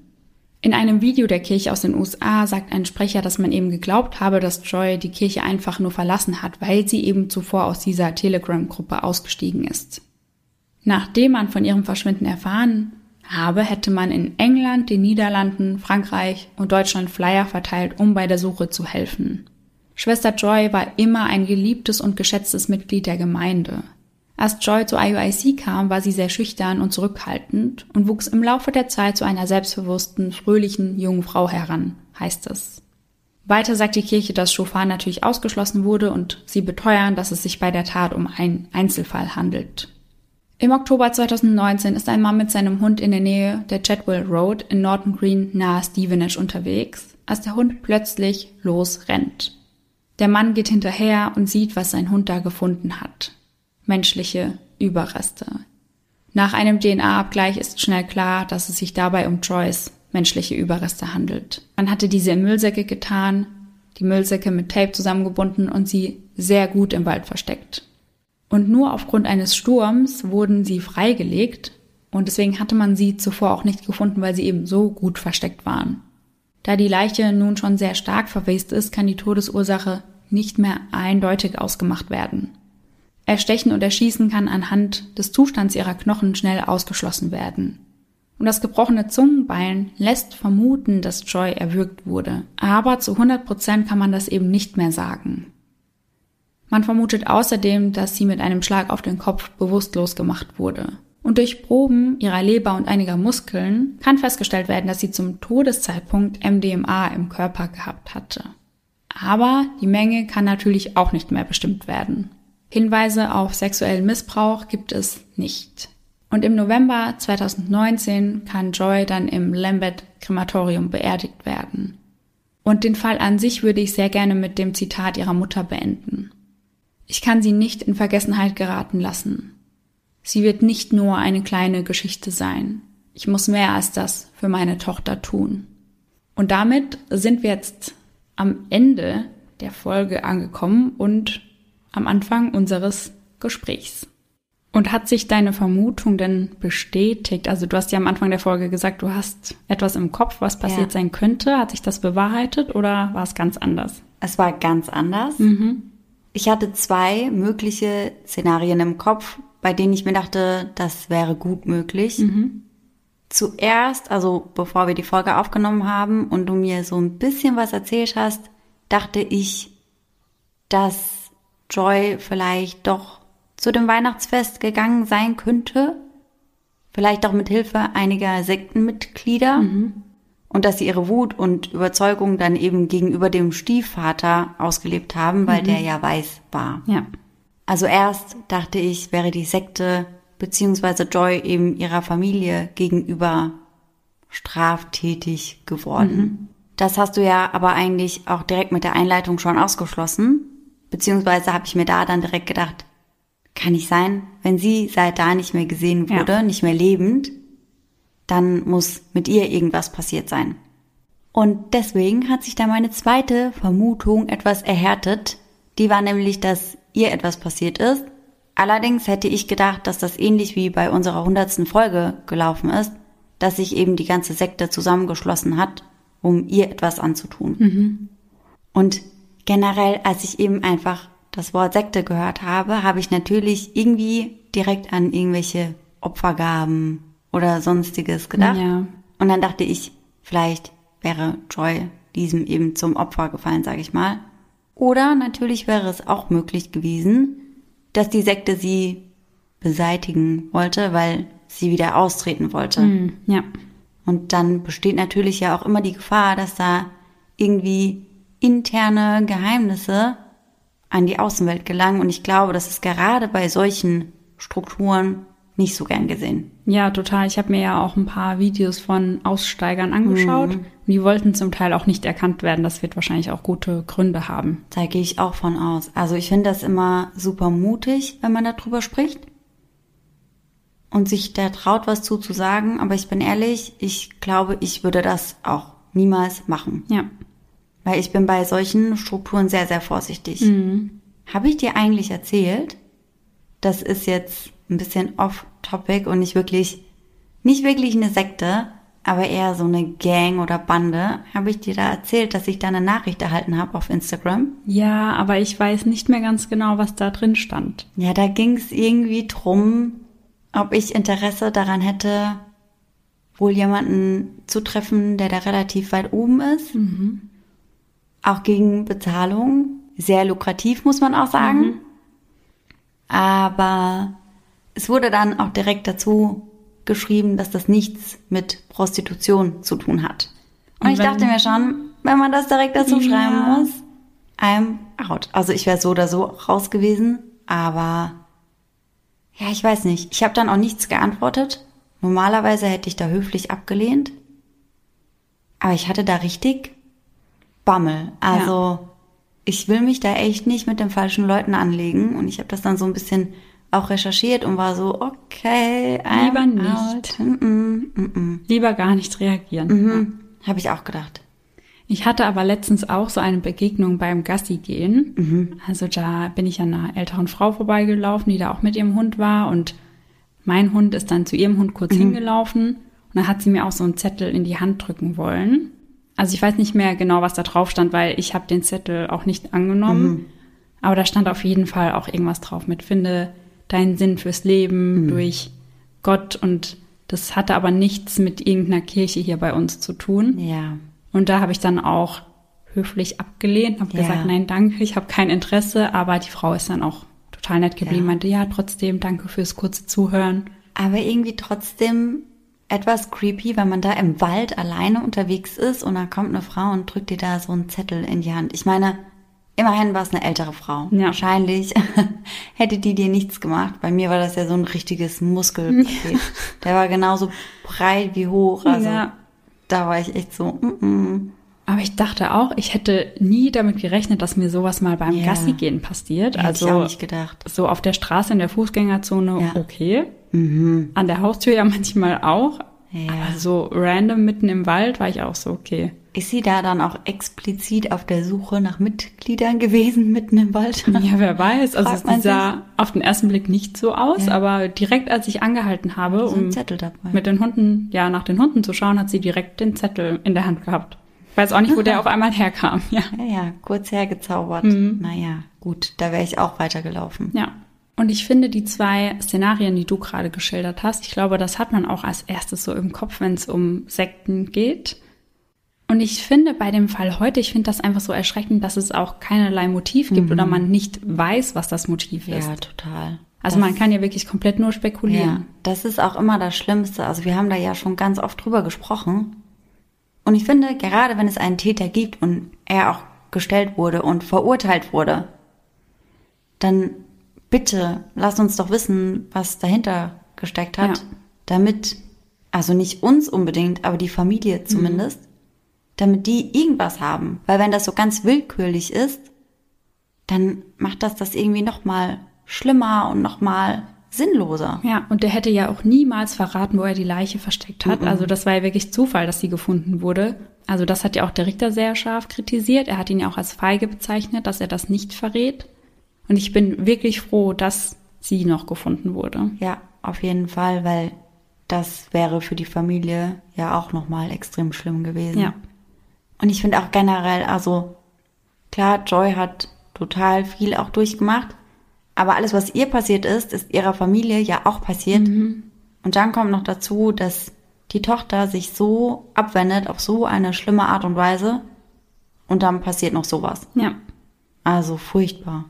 A: In einem Video der Kirche aus den USA sagt ein Sprecher, dass man eben geglaubt habe, dass Joy die Kirche einfach nur verlassen hat, weil sie eben zuvor aus dieser Telegram-Gruppe ausgestiegen ist. Nachdem man von ihrem Verschwinden erfahren habe, hätte man in England, den Niederlanden, Frankreich und Deutschland Flyer verteilt, um bei der Suche zu helfen. Schwester Joy war immer ein geliebtes und geschätztes Mitglied der Gemeinde. Als Joy zu IUIC kam, war sie sehr schüchtern und zurückhaltend und wuchs im Laufe der Zeit zu einer selbstbewussten, fröhlichen jungen Frau heran, heißt es. Weiter sagt die Kirche, dass Schofar natürlich ausgeschlossen wurde und sie beteuern, dass es sich bei der Tat um einen Einzelfall handelt. Im Oktober 2019 ist ein Mann mit seinem Hund in der Nähe der Chetwell Road in Norton Green nahe Stevenage unterwegs, als der Hund plötzlich losrennt. Der Mann geht hinterher und sieht, was sein Hund da gefunden hat menschliche Überreste. Nach einem DNA-Abgleich ist schnell klar, dass es sich dabei um Joyce menschliche Überreste handelt. Man hatte diese in Müllsäcke getan, die Müllsäcke mit Tape zusammengebunden und sie sehr gut im Wald versteckt. Und nur aufgrund eines Sturms wurden sie freigelegt und deswegen hatte man sie zuvor auch nicht gefunden, weil sie eben so gut versteckt waren. Da die Leiche nun schon sehr stark verwest ist, kann die Todesursache nicht mehr eindeutig ausgemacht werden. Erstechen und Erschießen kann anhand des Zustands ihrer Knochen schnell ausgeschlossen werden. Und das gebrochene Zungenbein lässt vermuten, dass Joy erwürgt wurde. Aber zu 100 Prozent kann man das eben nicht mehr sagen. Man vermutet außerdem, dass sie mit einem Schlag auf den Kopf bewusstlos gemacht wurde. Und durch Proben ihrer Leber und einiger Muskeln kann festgestellt werden, dass sie zum Todeszeitpunkt MDMA im Körper gehabt hatte. Aber die Menge kann natürlich auch nicht mehr bestimmt werden. Hinweise auf sexuellen Missbrauch gibt es nicht. Und im November 2019 kann Joy dann im Lambeth Krematorium beerdigt werden. Und den Fall an sich würde ich sehr gerne mit dem Zitat ihrer Mutter beenden. Ich kann sie nicht in Vergessenheit geraten lassen. Sie wird nicht nur eine kleine Geschichte sein. Ich muss mehr als das für meine Tochter tun. Und damit sind wir jetzt am Ende der Folge angekommen und am Anfang unseres Gesprächs. Und hat sich deine Vermutung denn bestätigt? Also du hast ja am Anfang der Folge gesagt, du hast etwas im Kopf, was passiert ja. sein könnte. Hat sich das bewahrheitet oder war es ganz anders?
B: Es war ganz anders. Mhm. Ich hatte zwei mögliche Szenarien im Kopf, bei denen ich mir dachte, das wäre gut möglich. Mhm. Zuerst, also bevor wir die Folge aufgenommen haben und du mir so ein bisschen was erzählt hast, dachte ich, dass Joy vielleicht doch zu dem Weihnachtsfest gegangen sein könnte. Vielleicht auch mit Hilfe einiger Sektenmitglieder. Mhm. Und dass sie ihre Wut und Überzeugung dann eben gegenüber dem Stiefvater ausgelebt haben, weil mhm. der ja weiß war.
A: Ja.
B: Also erst dachte ich, wäre die Sekte beziehungsweise Joy eben ihrer Familie gegenüber straftätig geworden. Mhm. Das hast du ja aber eigentlich auch direkt mit der Einleitung schon ausgeschlossen. Beziehungsweise habe ich mir da dann direkt gedacht, kann nicht sein, wenn sie seit da nicht mehr gesehen wurde, ja. nicht mehr lebend, dann muss mit ihr irgendwas passiert sein. Und deswegen hat sich da meine zweite Vermutung etwas erhärtet. Die war nämlich, dass ihr etwas passiert ist. Allerdings hätte ich gedacht, dass das ähnlich wie bei unserer hundertsten Folge gelaufen ist, dass sich eben die ganze Sekte zusammengeschlossen hat, um ihr etwas anzutun. Mhm. Und generell, als ich eben einfach das Wort Sekte gehört habe, habe ich natürlich irgendwie direkt an irgendwelche Opfergaben oder sonstiges gedacht. Ja. Und dann dachte ich, vielleicht wäre Joy diesem eben zum Opfer gefallen, sage ich mal. Oder natürlich wäre es auch möglich gewesen, dass die Sekte sie beseitigen wollte, weil sie wieder austreten wollte.
A: Mm, ja.
B: Und dann besteht natürlich ja auch immer die Gefahr, dass da irgendwie interne Geheimnisse an die Außenwelt gelangen. Und ich glaube, das ist gerade bei solchen Strukturen nicht so gern gesehen.
A: Ja, total. Ich habe mir ja auch ein paar Videos von Aussteigern angeschaut. Mhm. Die wollten zum Teil auch nicht erkannt werden. Das wird wahrscheinlich auch gute Gründe haben.
B: Da gehe ich auch von aus. Also ich finde das immer super mutig, wenn man darüber spricht. und sich da traut, was zuzusagen. Aber ich bin ehrlich, ich glaube, ich würde das auch niemals machen.
A: Ja.
B: Weil ich bin bei solchen Strukturen sehr, sehr vorsichtig.
A: Mhm.
B: Habe ich dir eigentlich erzählt? Das ist jetzt ein bisschen off-topic und nicht wirklich, nicht wirklich eine Sekte, aber eher so eine Gang oder Bande. Habe ich dir da erzählt, dass ich da eine Nachricht erhalten habe auf Instagram?
A: Ja, aber ich weiß nicht mehr ganz genau, was da drin stand.
B: Ja, da ging es irgendwie drum, ob ich Interesse daran hätte, wohl jemanden zu treffen, der da relativ weit oben ist. Auch gegen Bezahlung. Sehr lukrativ, muss man auch sagen. Aber es wurde dann auch direkt dazu geschrieben, dass das nichts mit Prostitution zu tun hat. Und,
A: Und
B: ich dachte mir schon, wenn man das direkt dazu
A: Ja.
B: schreiben muss, I'm out. Also ich wäre so oder so raus gewesen, aber ja, ich weiß nicht. Ich habe dann auch nichts geantwortet. Normalerweise hätte ich da höflich abgelehnt. Aber ich hatte da richtig Bammel. Also ich will mich da echt nicht mit den falschen Leuten anlegen. Und ich habe das dann so ein bisschen auch recherchiert und war so, okay, I'm
A: Lieber nicht.
B: out. Mm -mm, mm.
A: Lieber gar nicht reagieren.
B: Mhm. Habe ich auch gedacht.
A: Ich hatte aber letztens auch so eine Begegnung beim Gassi gehen.
B: Mhm.
A: Also da bin ich an einer älteren Frau vorbeigelaufen, die da auch mit ihrem Hund war und mein Hund ist dann zu ihrem Hund
B: Mhm.
A: kurz hingelaufen und dann hat sie mir auch so einen Zettel in die Hand drücken wollen. Also ich weiß nicht mehr genau, was da drauf stand, weil ich habe den Zettel auch nicht angenommen.
B: Mhm.
A: Aber da stand auf jeden Fall auch irgendwas drauf mit finde deinen Sinn fürs
B: Mhm.
A: Leben durch Gott und das hatte aber nichts mit irgendeiner Kirche hier bei uns zu tun.
B: Ja.
A: Und da habe ich dann auch höflich abgelehnt, habe
B: Ja.
A: gesagt, nein, danke, ich habe kein Interesse, aber die Frau ist dann auch total nett geblieben,
B: Ja.
A: meinte, ja, trotzdem, danke fürs kurze Zuhören.
B: Aber irgendwie trotzdem etwas creepy, wenn man da im Wald alleine unterwegs ist und dann kommt eine Frau und drückt dir da so einen Zettel in die Hand. Ich meine, immerhin war es eine ältere Frau.
A: Ja.
B: Wahrscheinlich hätte die dir nichts gemacht. Bei mir war das ja so ein richtiges Muskelpaket. Der war genauso breit wie hoch. Also
A: Ja.
B: da war ich echt so, mm -mm.
A: Aber ich dachte auch, ich hätte nie damit gerechnet, dass mir sowas mal beim
B: Ja.
A: Gassi gehen passiert.
B: Hätte
A: also
B: ich auch nicht gedacht.
A: so auf der Straße in der Fußgängerzone
B: Ja.
A: okay.
B: Mhm.
A: An der Haustür ja manchmal auch.
B: Ja.
A: Aber so random mitten im Wald war ich auch so, okay.
B: Ist sie da dann auch explizit auf der Suche nach Mitgliedern gewesen, mitten im Wald?
A: Ja, wer weiß. Also
B: Fragt
A: sie sah auf den ersten Blick nicht so aus,
B: Ja.
A: aber direkt als ich angehalten habe, um mit den Hunden, ja, nach den Hunden zu schauen, hat sie direkt den Zettel in der Hand gehabt. Weiß auch nicht, wo der auf einmal herkam. Ja.
B: Ja, ja, kurz hergezaubert.
A: Mhm.
B: Naja, gut, da wäre ich auch weitergelaufen.
A: Ja. Und ich finde die zwei Szenarien, die du gerade geschildert hast, ich glaube, das hat man auch als erstes so im Kopf, wenn es um Sekten geht. Und ich finde bei dem Fall heute, ich finde das einfach so erschreckend, dass es auch keinerlei Motiv gibt oder man nicht weiß, was das Motiv ist.
B: Ja, total.
A: Also
B: das,
A: man kann ja wirklich komplett nur
B: ja,
A: spekulieren.
B: das ist auch immer das Schlimmste. Also wir haben da ja schon ganz oft drüber gesprochen. Und ich finde, gerade wenn es einen Täter gibt und er auch gestellt wurde und verurteilt wurde, dann bitte lass uns doch wissen, was dahinter gesteckt hat,
A: Ja.
B: damit, also nicht uns unbedingt, aber die Familie zumindest, damit die irgendwas haben. Weil wenn das so ganz willkürlich ist, dann macht das das irgendwie noch mal schlimmer und noch mal sinnloser.
A: Ja, und der hätte ja auch niemals verraten, wo er die Leiche versteckt hat. Also das war ja wirklich Zufall, dass sie gefunden wurde. Also das hat ja auch der Richter sehr scharf kritisiert. Er hat ihn ja auch als feige bezeichnet, dass er das nicht verrät. Und ich bin wirklich froh, dass sie noch gefunden wurde.
B: Ja, auf jeden Fall, weil das wäre für die Familie ja auch noch mal extrem schlimm gewesen.
A: Ja.
B: Und ich finde auch generell, also klar, Joy hat total viel auch durchgemacht, aber alles, was ihr passiert ist, ist ihrer Familie ja auch passiert. Und dann kommt noch dazu, dass die Tochter sich so abwendet auf so eine schlimme Art und Weise und dann passiert noch sowas.
A: Ja.
B: Also furchtbar.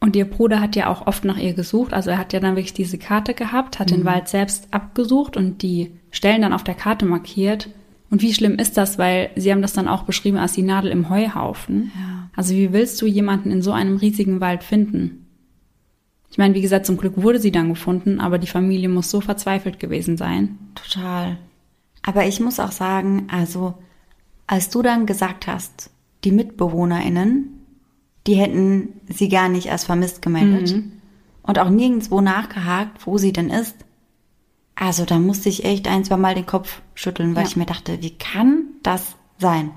A: Und ihr Bruder hat ja auch oft nach ihr gesucht. Also er hat ja dann wirklich diese Karte gehabt, hat den Wald selbst abgesucht und die Stellen dann auf der Karte markiert. Und wie schlimm ist das? Weil sie haben das dann auch beschrieben als die Nadel im Heuhaufen.
B: Ja.
A: Also wie willst du jemanden in so einem riesigen Wald finden? Ich meine, wie gesagt, zum Glück wurde sie dann gefunden, aber die Familie muss so verzweifelt gewesen sein.
B: Total. Aber ich muss auch sagen, also als du dann gesagt hast, die MitbewohnerInnen, die hätten sie gar nicht als vermisst gemeldet und auch nirgendwo nachgehakt, wo sie denn ist, Also da musste ich echt ein, zwei Mal den Kopf schütteln, weil
A: Ja.
B: ich mir dachte, wie kann das sein?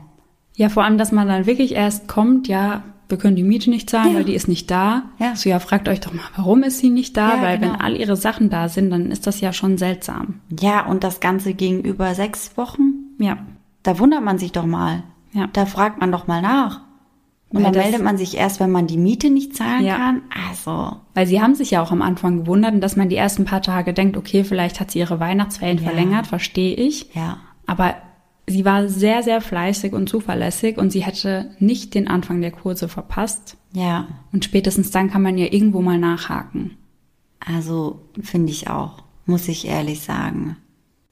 A: Ja, vor allem, dass man dann wirklich erst kommt, ja, wir können die Miete nicht zahlen,
B: Ja.
A: weil die ist nicht da.
B: Ja.
A: So, ja, fragt euch doch mal, warum ist sie nicht da?
B: Ja,
A: weil
B: genau.
A: wenn all ihre Sachen da sind, dann ist das ja schon seltsam.
B: Ja, und das Ganze ging über sechs Wochen.
A: Ja,
B: Da wundert man sich doch mal.
A: ja.
B: Da fragt man doch mal nach. Und dann meldet man sich erst, wenn man die Miete nicht zahlen
A: Ja.
B: kann. Also,
A: Weil sie haben sich ja auch am Anfang gewundert, dass man die ersten paar Tage denkt, okay, vielleicht hat sie ihre Weihnachtsferien
B: Ja.
A: verlängert, verstehe ich.
B: ja.
A: Aber sie war sehr, sehr fleißig und zuverlässig und sie hätte nicht den Anfang der Kurse verpasst.
B: Ja,
A: Und spätestens dann kann man ja irgendwo mal nachhaken.
B: also finde ich auch, muss ich ehrlich sagen.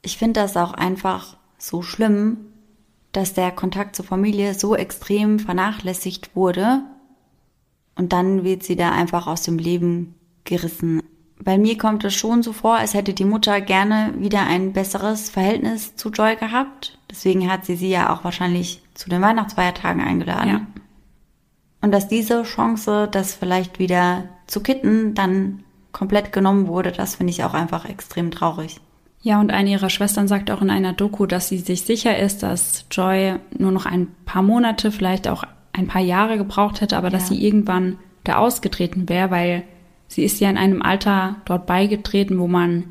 B: Ich finde das auch einfach so schlimm, dass der Kontakt zur Familie so extrem vernachlässigt wurde und dann wird sie da einfach aus dem Leben gerissen. Bei mir kommt es schon so vor, als hätte die Mutter gerne wieder ein besseres Verhältnis zu Joy gehabt. Deswegen hat sie sie ja auch wahrscheinlich zu den Weihnachtsfeiertagen eingeladen.
A: Ja.
B: Und dass diese Chance, das vielleicht wieder zu kitten, dann komplett genommen wurde, das finde ich auch einfach extrem traurig.
A: Ja, und eine ihrer Schwestern sagt auch in einer Doku, dass sie sich sicher ist, dass Joy nur noch ein paar Monate, vielleicht auch ein paar Jahre gebraucht hätte, aber dass
B: Ja.
A: sie irgendwann da ausgetreten wäre, weil sie ist ja in einem Alter dort beigetreten, wo man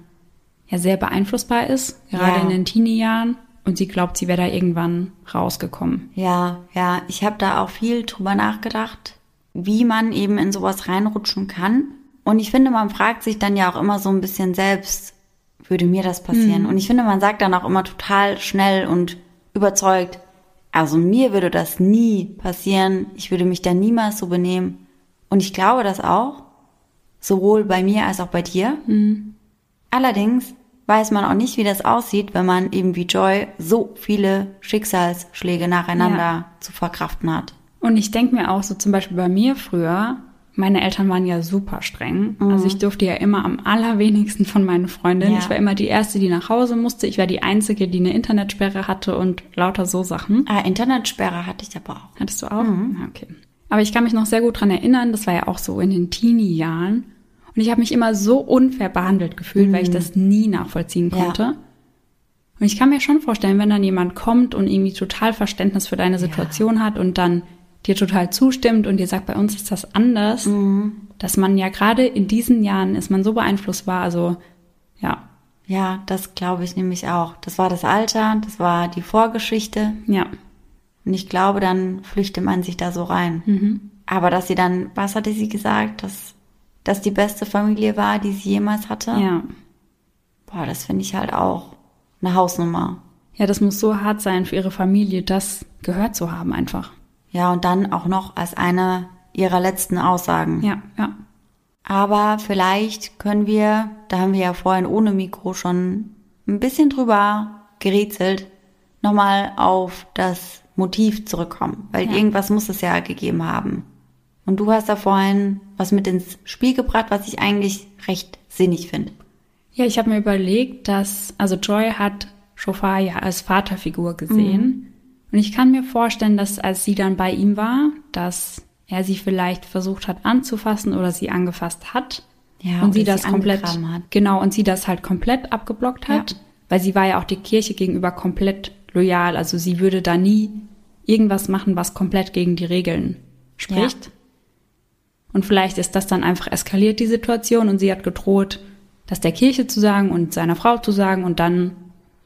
A: ja sehr beeinflussbar ist, gerade
B: Ja.
A: in den Teenie-Jahren. Und sie glaubt, sie wäre da irgendwann rausgekommen.
B: Ja, ja, ich habe da auch viel drüber nachgedacht, wie man eben in sowas reinrutschen kann. Und ich finde, man fragt sich dann ja auch immer so ein bisschen selbst, würde mir das passieren? Und ich finde, man sagt dann auch immer total schnell und überzeugt, also mir würde das nie passieren, ich würde mich da niemals so benehmen. Und ich glaube das auch, sowohl bei mir als auch bei dir. Allerdings weiß man auch nicht, wie das aussieht, wenn man eben wie Joy so viele Schicksalsschläge nacheinander
A: Ja.
B: zu verkraften hat.
A: Und ich denke mir auch so zum Beispiel bei mir früher, meine Eltern waren ja super streng. Also ich durfte ja immer am allerwenigsten von meinen Freundinnen.
B: Ja.
A: Ich war immer die Erste, die nach Hause musste. Ich war die Einzige, die eine Internetsperre hatte und lauter so Sachen.
B: Ah, Internetsperre hatte ich aber auch.
A: Hattest du auch? Ja, Okay. Aber ich kann mich noch sehr gut dran erinnern, das war ja auch so in den Teenie-Jahren. Und ich habe mich immer so unfair behandelt gefühlt, weil ich das nie nachvollziehen
B: Ja.
A: konnte. Und ich kann mir schon vorstellen, wenn dann jemand kommt und irgendwie total Verständnis für deine Situation hat und dann dir total zustimmt und dir sagt, bei uns ist das anders, dass man ja gerade in diesen Jahren ist man so beeinflussbar. Also ja,
B: Ja, das glaube ich nämlich auch. Das war das Alter, das war die Vorgeschichte.
A: ja,
B: Und ich glaube, dann flüchtet man sich da so rein. Aber dass sie dann, was hatte sie gesagt, dass das die beste Familie war, die sie jemals hatte?
A: ja.
B: Boah, das finde ich halt auch eine Hausnummer.
A: Ja, das muss so hart sein für ihre Familie, das gehört zu haben einfach.
B: Ja, und dann auch noch als eine ihrer letzten Aussagen.
A: Ja, ja.
B: Aber vielleicht können wir, da haben wir ja vorhin ohne Mikro schon ein bisschen drüber gerätselt, nochmal auf das Motiv zurückkommen. Weil
A: Ja.
B: irgendwas muss es ja gegeben haben. Und du hast da vorhin was mit ins Spiel gebracht, was ich eigentlich recht sinnig finde.
A: Ja, ich habe mir überlegt, dass, also Joy hat Shofar ja als Vaterfigur gesehen. Und ich kann mir vorstellen, dass als sie dann bei ihm war, dass er sie vielleicht versucht hat anzufassen oder sie angefasst hat.
B: Ja,
A: und sie
B: sie
A: das komplett,
B: angegraben hat.
A: genau, und sie das halt komplett abgeblockt hat.
B: Ja.
A: Weil sie war ja auch der Kirche gegenüber komplett loyal. Also sie würde da nie irgendwas machen, was komplett gegen die Regeln spricht. Und vielleicht ist das dann einfach eskaliert, die Situation, und sie hat gedroht, das der Kirche zu sagen und seiner Frau zu sagen, und dann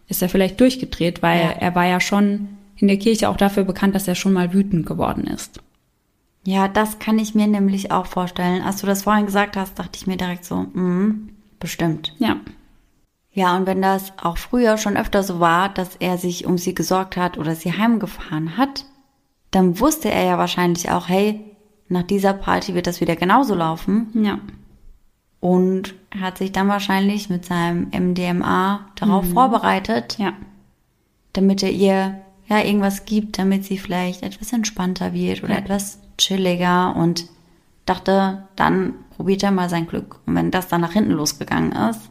A: ist er vielleicht durchgedreht, weil
B: Ja.
A: er war ja schon in der Kirche auch dafür bekannt, dass er schon mal wütend geworden ist.
B: Ja, das kann ich mir nämlich auch vorstellen. Als du das vorhin gesagt hast, dachte ich mir direkt so, mhm, bestimmt.
A: Ja,
B: Ja, und wenn das auch früher schon öfter so war, dass er sich um sie gesorgt hat oder sie heimgefahren hat, dann wusste er ja wahrscheinlich auch, hey, nach dieser Party wird das wieder genauso laufen.
A: ja,
B: Und hat sich dann wahrscheinlich mit seinem MDMA darauf vorbereitet,
A: ja,
B: damit er ihr ja irgendwas gibt, damit sie vielleicht etwas entspannter wird oder
A: Ja.
B: etwas chilliger und dachte, dann probiert er mal sein Glück. Und wenn das dann nach hinten losgegangen ist,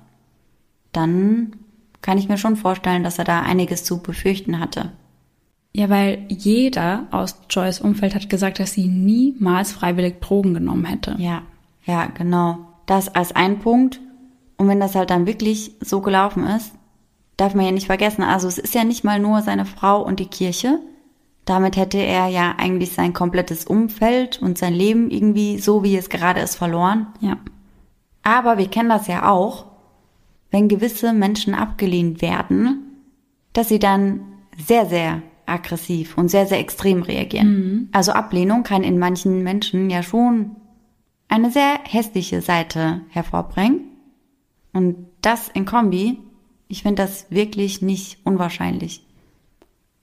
B: dann kann ich mir schon vorstellen, dass er da einiges zu befürchten hatte.
A: Ja, weil jeder aus Joys Umfeld hat gesagt, dass sie niemals freiwillig Drogen genommen hätte.
B: Ja, ja, genau. Das als ein Punkt. Und wenn das halt dann wirklich so gelaufen ist, darf man ja nicht vergessen, also es ist ja nicht mal nur seine Frau und die Kirche. Damit hätte er ja eigentlich sein komplettes Umfeld und sein Leben irgendwie so, wie es gerade ist, verloren.
A: Ja.
B: Aber wir kennen das ja auch, wenn gewisse Menschen abgelehnt werden, dass sie dann sehr, sehr aggressiv und sehr, sehr extrem reagieren. Mhm. Also Ablehnung kann in manchen Menschen ja schon eine sehr hässliche Seite hervorbringen. Und das in Kombi, ich finde das wirklich nicht unwahrscheinlich.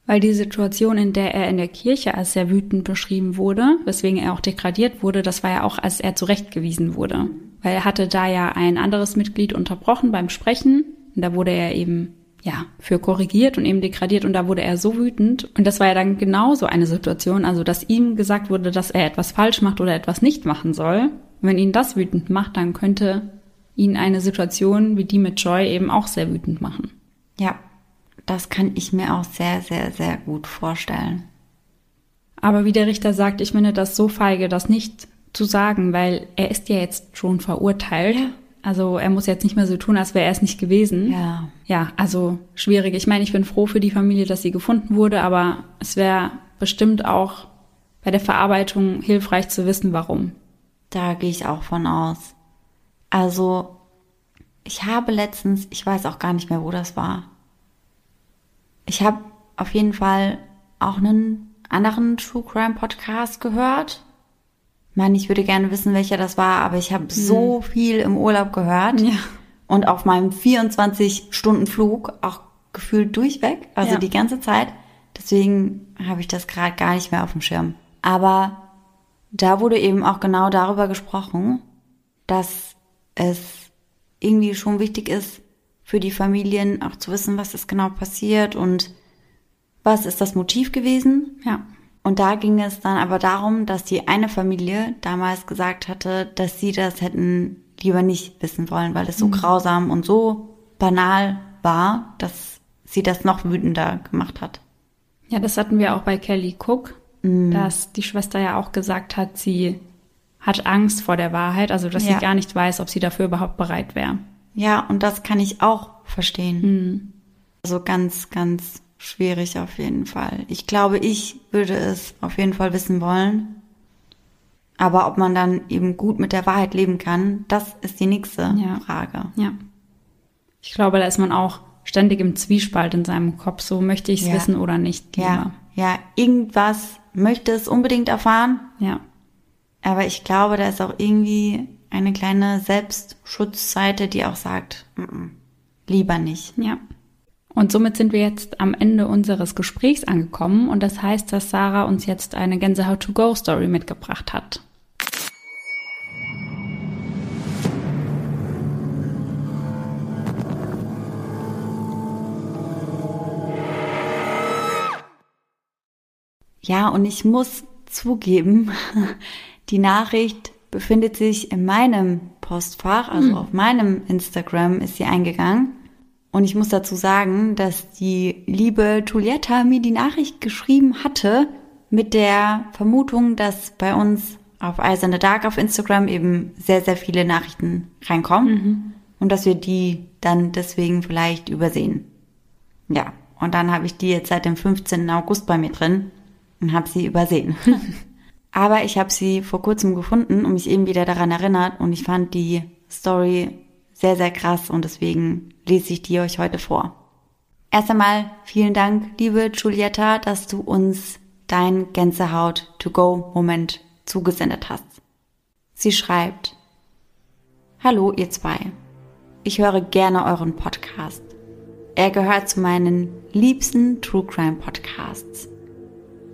A: Weil die Situation, in der er in der Kirche als sehr wütend beschrieben wurde, weswegen er auch degradiert wurde, das war ja auch, als er zurechtgewiesen wurde. Weil er hatte da ja ein anderes Mitglied unterbrochen beim Sprechen. Und da wurde er eben ja, für korrigiert und eben degradiert und da wurde er so wütend. Und das war ja dann genauso eine Situation, also dass ihm gesagt wurde, dass er etwas falsch macht oder etwas nicht machen soll. wenn ihn das wütend macht, dann könnte ihn eine Situation wie die mit Joy eben auch sehr wütend machen.
B: Ja, das kann ich mir auch sehr, sehr, sehr gut vorstellen.
A: Aber wie der Richter sagt, ich finde das so feige, das nicht zu sagen, weil er ist ja jetzt schon verurteilt. Ja. Also er muss jetzt nicht mehr so tun, als wäre er es nicht gewesen.
B: Ja.
A: Ja, also schwierig. Ich meine, ich bin froh für die Familie, dass sie gefunden wurde, aber es wäre bestimmt auch bei der Verarbeitung hilfreich zu wissen, warum.
B: Da gehe ich auch von aus. Also ich habe letztens, ich weiß auch gar nicht mehr, wo das war. Ich habe auf jeden Fall auch einen anderen True Crime Podcast gehört Mann, ich würde gerne wissen, welcher das war, aber ich habe mhm. so viel im Urlaub gehört.
A: Ja.
B: Und auf meinem 24-Stunden-Flug auch gefühlt durchweg, also ja. die ganze Zeit. Deswegen habe ich das gerade gar nicht mehr auf dem Schirm. Aber da wurde eben auch genau darüber gesprochen, dass es irgendwie schon wichtig ist, für die Familien auch zu wissen, was ist genau passiert und was ist das Motiv gewesen.
A: Ja.
B: Und da ging es dann aber darum, dass die eine Familie damals gesagt hatte, dass sie das hätten lieber nicht wissen wollen, weil es so mhm. grausam und so banal war, dass sie das noch wütender gemacht hat.
A: Ja, das hatten wir auch bei Kelly Cook, mhm. dass die Schwester ja auch gesagt hat, sie hat Angst vor der Wahrheit, also dass ja. sie gar nicht weiß, ob sie dafür überhaupt bereit wäre.
B: Ja, und das kann ich auch verstehen. Mhm. Also ganz, ganz schwierig auf jeden Fall. Ich glaube, ich würde es auf jeden Fall wissen wollen. Aber ob man dann eben gut mit der Wahrheit leben kann, das ist die nächste ja. Frage.
A: Ja. Ich glaube, da ist man auch ständig im Zwiespalt in seinem Kopf. So möchte ich es ja. wissen oder nicht.
B: Lieber. Ja. Ja, irgendwas möchte es unbedingt erfahren.
A: Ja.
B: Aber ich glaube, da ist auch irgendwie eine kleine Selbstschutzseite, die auch sagt, mm -mm, lieber nicht.
A: Ja. Und somit sind wir jetzt am Ende unseres Gesprächs angekommen und das heißt, dass Sarah uns jetzt eine Gänsehaut-to-go-Story mitgebracht hat.
B: Ja, und ich muss zugeben, die Nachricht befindet sich in meinem Postfach, also hm. auf meinem Instagram ist sie eingegangen. Und ich muss dazu sagen, dass die liebe Julietta mir die Nachricht geschrieben hatte mit der Vermutung, dass bei uns auf Eyes in the Dark auf Instagram eben sehr, sehr viele Nachrichten reinkommen mhm. und dass wir die dann deswegen vielleicht übersehen. Ja, und dann habe ich die jetzt seit dem 15. August bei mir drin und habe sie übersehen. Aber ich habe sie vor kurzem gefunden und mich eben wieder daran erinnert und ich fand die Story sehr, sehr krass und deswegen lese ich die euch heute vor. Erst einmal vielen Dank, liebe Giulietta, dass du uns dein Gänsehaut-to-go-Moment zugesendet hast. Sie schreibt, Hallo ihr zwei. Ich höre gerne euren Podcast. Er gehört zu meinen liebsten True Crime Podcasts.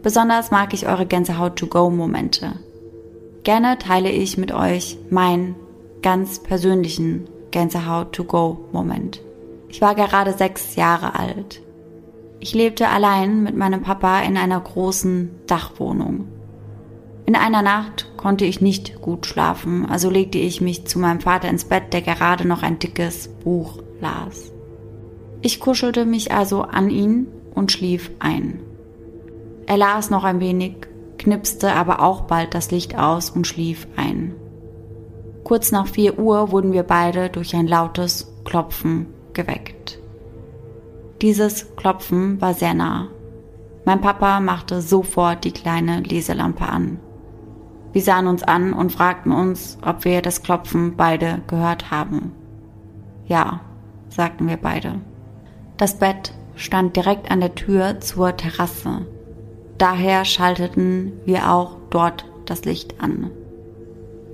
B: Besonders mag ich eure Gänsehaut-to-go-Momente. Gerne teile ich mit euch meinen ganz persönlichen Gänsehaut-to-go-Moment. Ich war gerade sechs Jahre alt. Ich lebte allein mit meinem Papa in einer großen Dachwohnung. In einer Nacht konnte ich nicht gut schlafen, also legte ich mich zu meinem Vater ins Bett, der gerade noch ein dickes Buch las. Ich kuschelte mich also an ihn und schlief ein. Er las noch ein wenig, knipste aber auch bald das Licht aus und schlief ein. Kurz nach 4 Uhr wurden wir beide durch ein lautes Klopfen geweckt. Dieses Klopfen war sehr nah. Mein Papa machte sofort die kleine Leselampe an. Wir sahen uns an und fragten uns, ob wir das Klopfen beide gehört haben. Ja, sagten wir beide. Das Bett stand direkt an der Tür zur Terrasse. Daher schalteten wir auch dort das Licht an.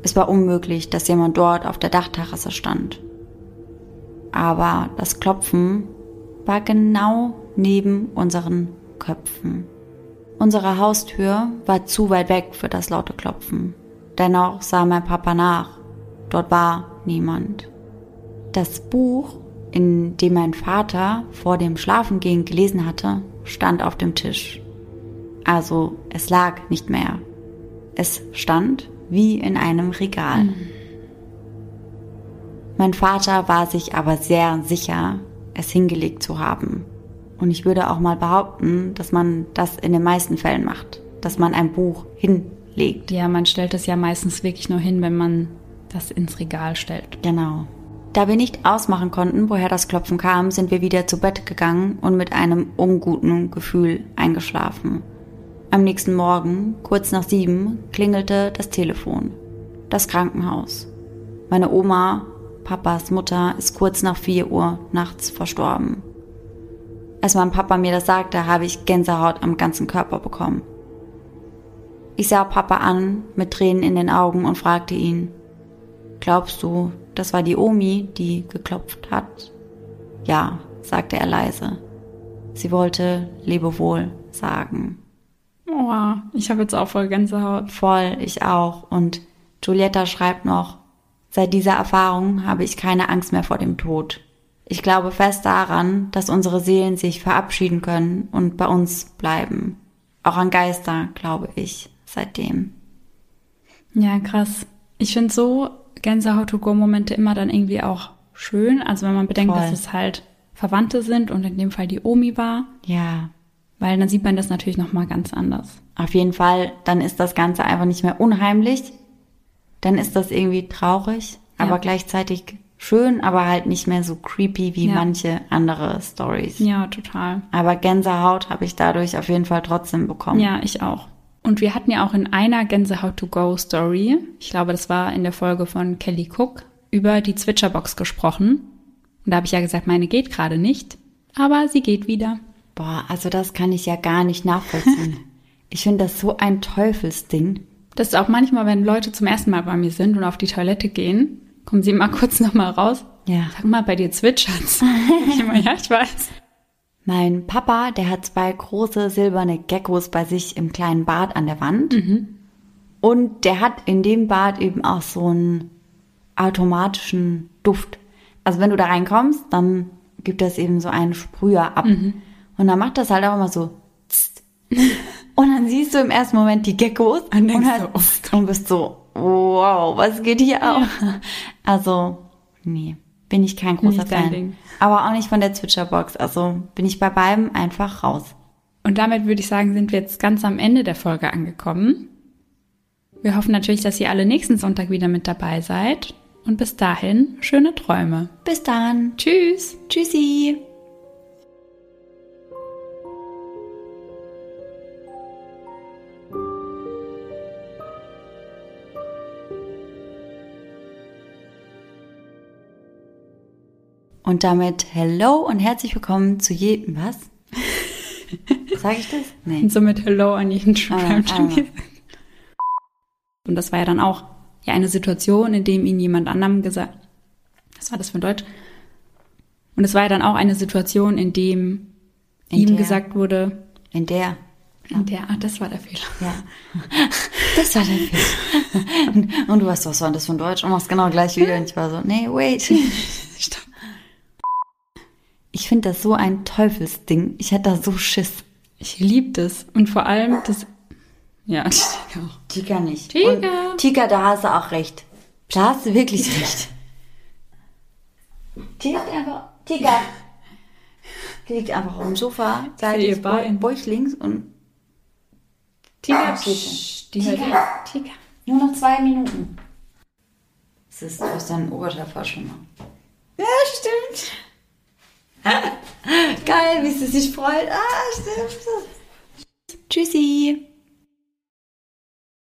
B: Es war unmöglich, dass jemand dort auf der Dachterrasse stand. Aber das Klopfen war genau neben unseren Köpfen. Unsere Haustür war zu weit weg für das laute Klopfen. Dennoch sah mein Papa nach. Dort war niemand. Das Buch, in dem mein Vater vor dem Schlafengehen gelesen hatte, stand auf dem Tisch. Also es lag nicht mehr. Es stand wie in einem Regal. Mhm. Mein Vater war sich aber sehr sicher, es hingelegt zu haben. Und ich würde auch mal behaupten, dass man das in den meisten Fällen macht, dass man ein Buch hinlegt.
A: Ja, man stellt es ja meistens wirklich nur hin, wenn man das ins Regal stellt.
B: Genau. Da wir nicht ausmachen konnten, woher das Klopfen kam, sind wir wieder zu Bett gegangen und mit einem unguten Gefühl eingeschlafen. Am nächsten Morgen, kurz nach sieben, klingelte das Telefon. Das Krankenhaus. Meine Oma, Papas Mutter, ist kurz nach vier Uhr nachts verstorben. Als mein Papa mir das sagte, habe ich Gänsehaut am ganzen Körper bekommen. Ich sah Papa an, mit Tränen in den Augen und fragte ihn, Glaubst du, das war die Omi, die geklopft hat? Ja, sagte er leise. Sie wollte Lebewohl sagen.
A: Oh, ich habe jetzt auch voll Gänsehaut.
B: Voll, ich auch. Und Giulietta schreibt noch, seit dieser Erfahrung habe ich keine Angst mehr vor dem Tod. Ich glaube fest daran, dass unsere Seelen sich verabschieden können und bei uns bleiben. Auch an Geister glaube ich seitdem.
A: Ja, krass. Ich finde so Gänsehaut-to-go-Momente immer dann irgendwie auch schön. Also wenn man bedenkt, Voll. dass es halt Verwandte sind und in dem Fall die Omi war.
B: Ja.
A: Weil dann sieht man das natürlich nochmal ganz anders.
B: Auf jeden Fall, dann ist das Ganze einfach nicht mehr unheimlich. Dann ist das irgendwie traurig, ja. aber gleichzeitig schön, aber halt nicht mehr so creepy wie ja. manche andere Stories.
A: Ja, total.
B: Aber Gänsehaut habe ich dadurch auf jeden Fall trotzdem bekommen.
A: Ja, ich auch. Und wir hatten ja auch in einer Gänsehaut-to-go-Story, ich glaube, das war in der Folge von Kelly Cook, über die Zwitscherbox gesprochen. Und da habe ich ja gesagt, meine geht gerade nicht, aber sie geht wieder.
B: Boah, also das kann ich ja gar nicht nachvollziehen. ich finde das so ein Teufelsding.
A: Das ist auch manchmal, wenn Leute zum ersten Mal bei mir sind und auf die Toilette gehen, kommen sie mal kurz nochmal raus.
B: Ja.
A: Sag mal, bei dir zwitschert's. ich immer, ja, ich weiß.
B: Mein Papa, der hat zwei große silberne Geckos bei sich im kleinen Bad an der Wand. Mhm. Und der hat in dem Bad eben auch so einen automatischen Duft. Also wenn du da reinkommst, dann gibt das eben so einen Sprüher ab. Mhm. Und dann macht das halt auch immer so. Und dann siehst du im ersten Moment die Geckos und, und, halt, so, und bist so, wow, was geht hier ja. auf? Also, nee, bin ich kein großer nicht Fan. Aber auch nicht von der Zwitscherbox. Also bin ich bei beiden einfach raus.
A: Und damit würde ich sagen, sind wir jetzt ganz am Ende der Folge angekommen. Wir hoffen natürlich, dass ihr alle nächsten Sonntag wieder mit dabei seid. Und bis dahin, schöne Träume.
B: Bis dann.
A: Tschüss.
B: Tschüssi. Und damit Hello und herzlich willkommen zu jedem, was? Sag ich das?
A: Nee. Und somit Hello an jeden True ah, ah. Und das war ja dann auch ja eine Situation, in dem ihn jemand anderem gesagt, was war das für ein Deutsch? Und es war ja dann auch eine Situation, in dem in ihm der, gesagt wurde,
B: in der
A: in der, ah, das war der Fehler.
B: Ja. Das war der Fehler. Und, und du weißt, was war das von Deutsch? Und machst genau gleich wieder. Und ich war so, nee, wait. Stopp. Ich finde das so ein Teufelsding. Ich hätte da so Schiss.
A: Ich liebe das. Und vor allem das. Ja,
B: Tika auch. Tika nicht.
A: Tika.
B: Und Tika, da hast du auch recht. Da hast du wirklich recht. Die liegt einfach. Tika. Die liegt einfach auf dem Sofa.
A: Bein.
B: Bäuchlings und.
A: Tika.
B: Tika. Tika. Nur noch zwei Minuten.
C: Das ist aus deinem Oberschenkel schon mal.
B: Ja, stimmt. Geil, wie sie sich freut. Ah, stimmt.
C: Tschüssi.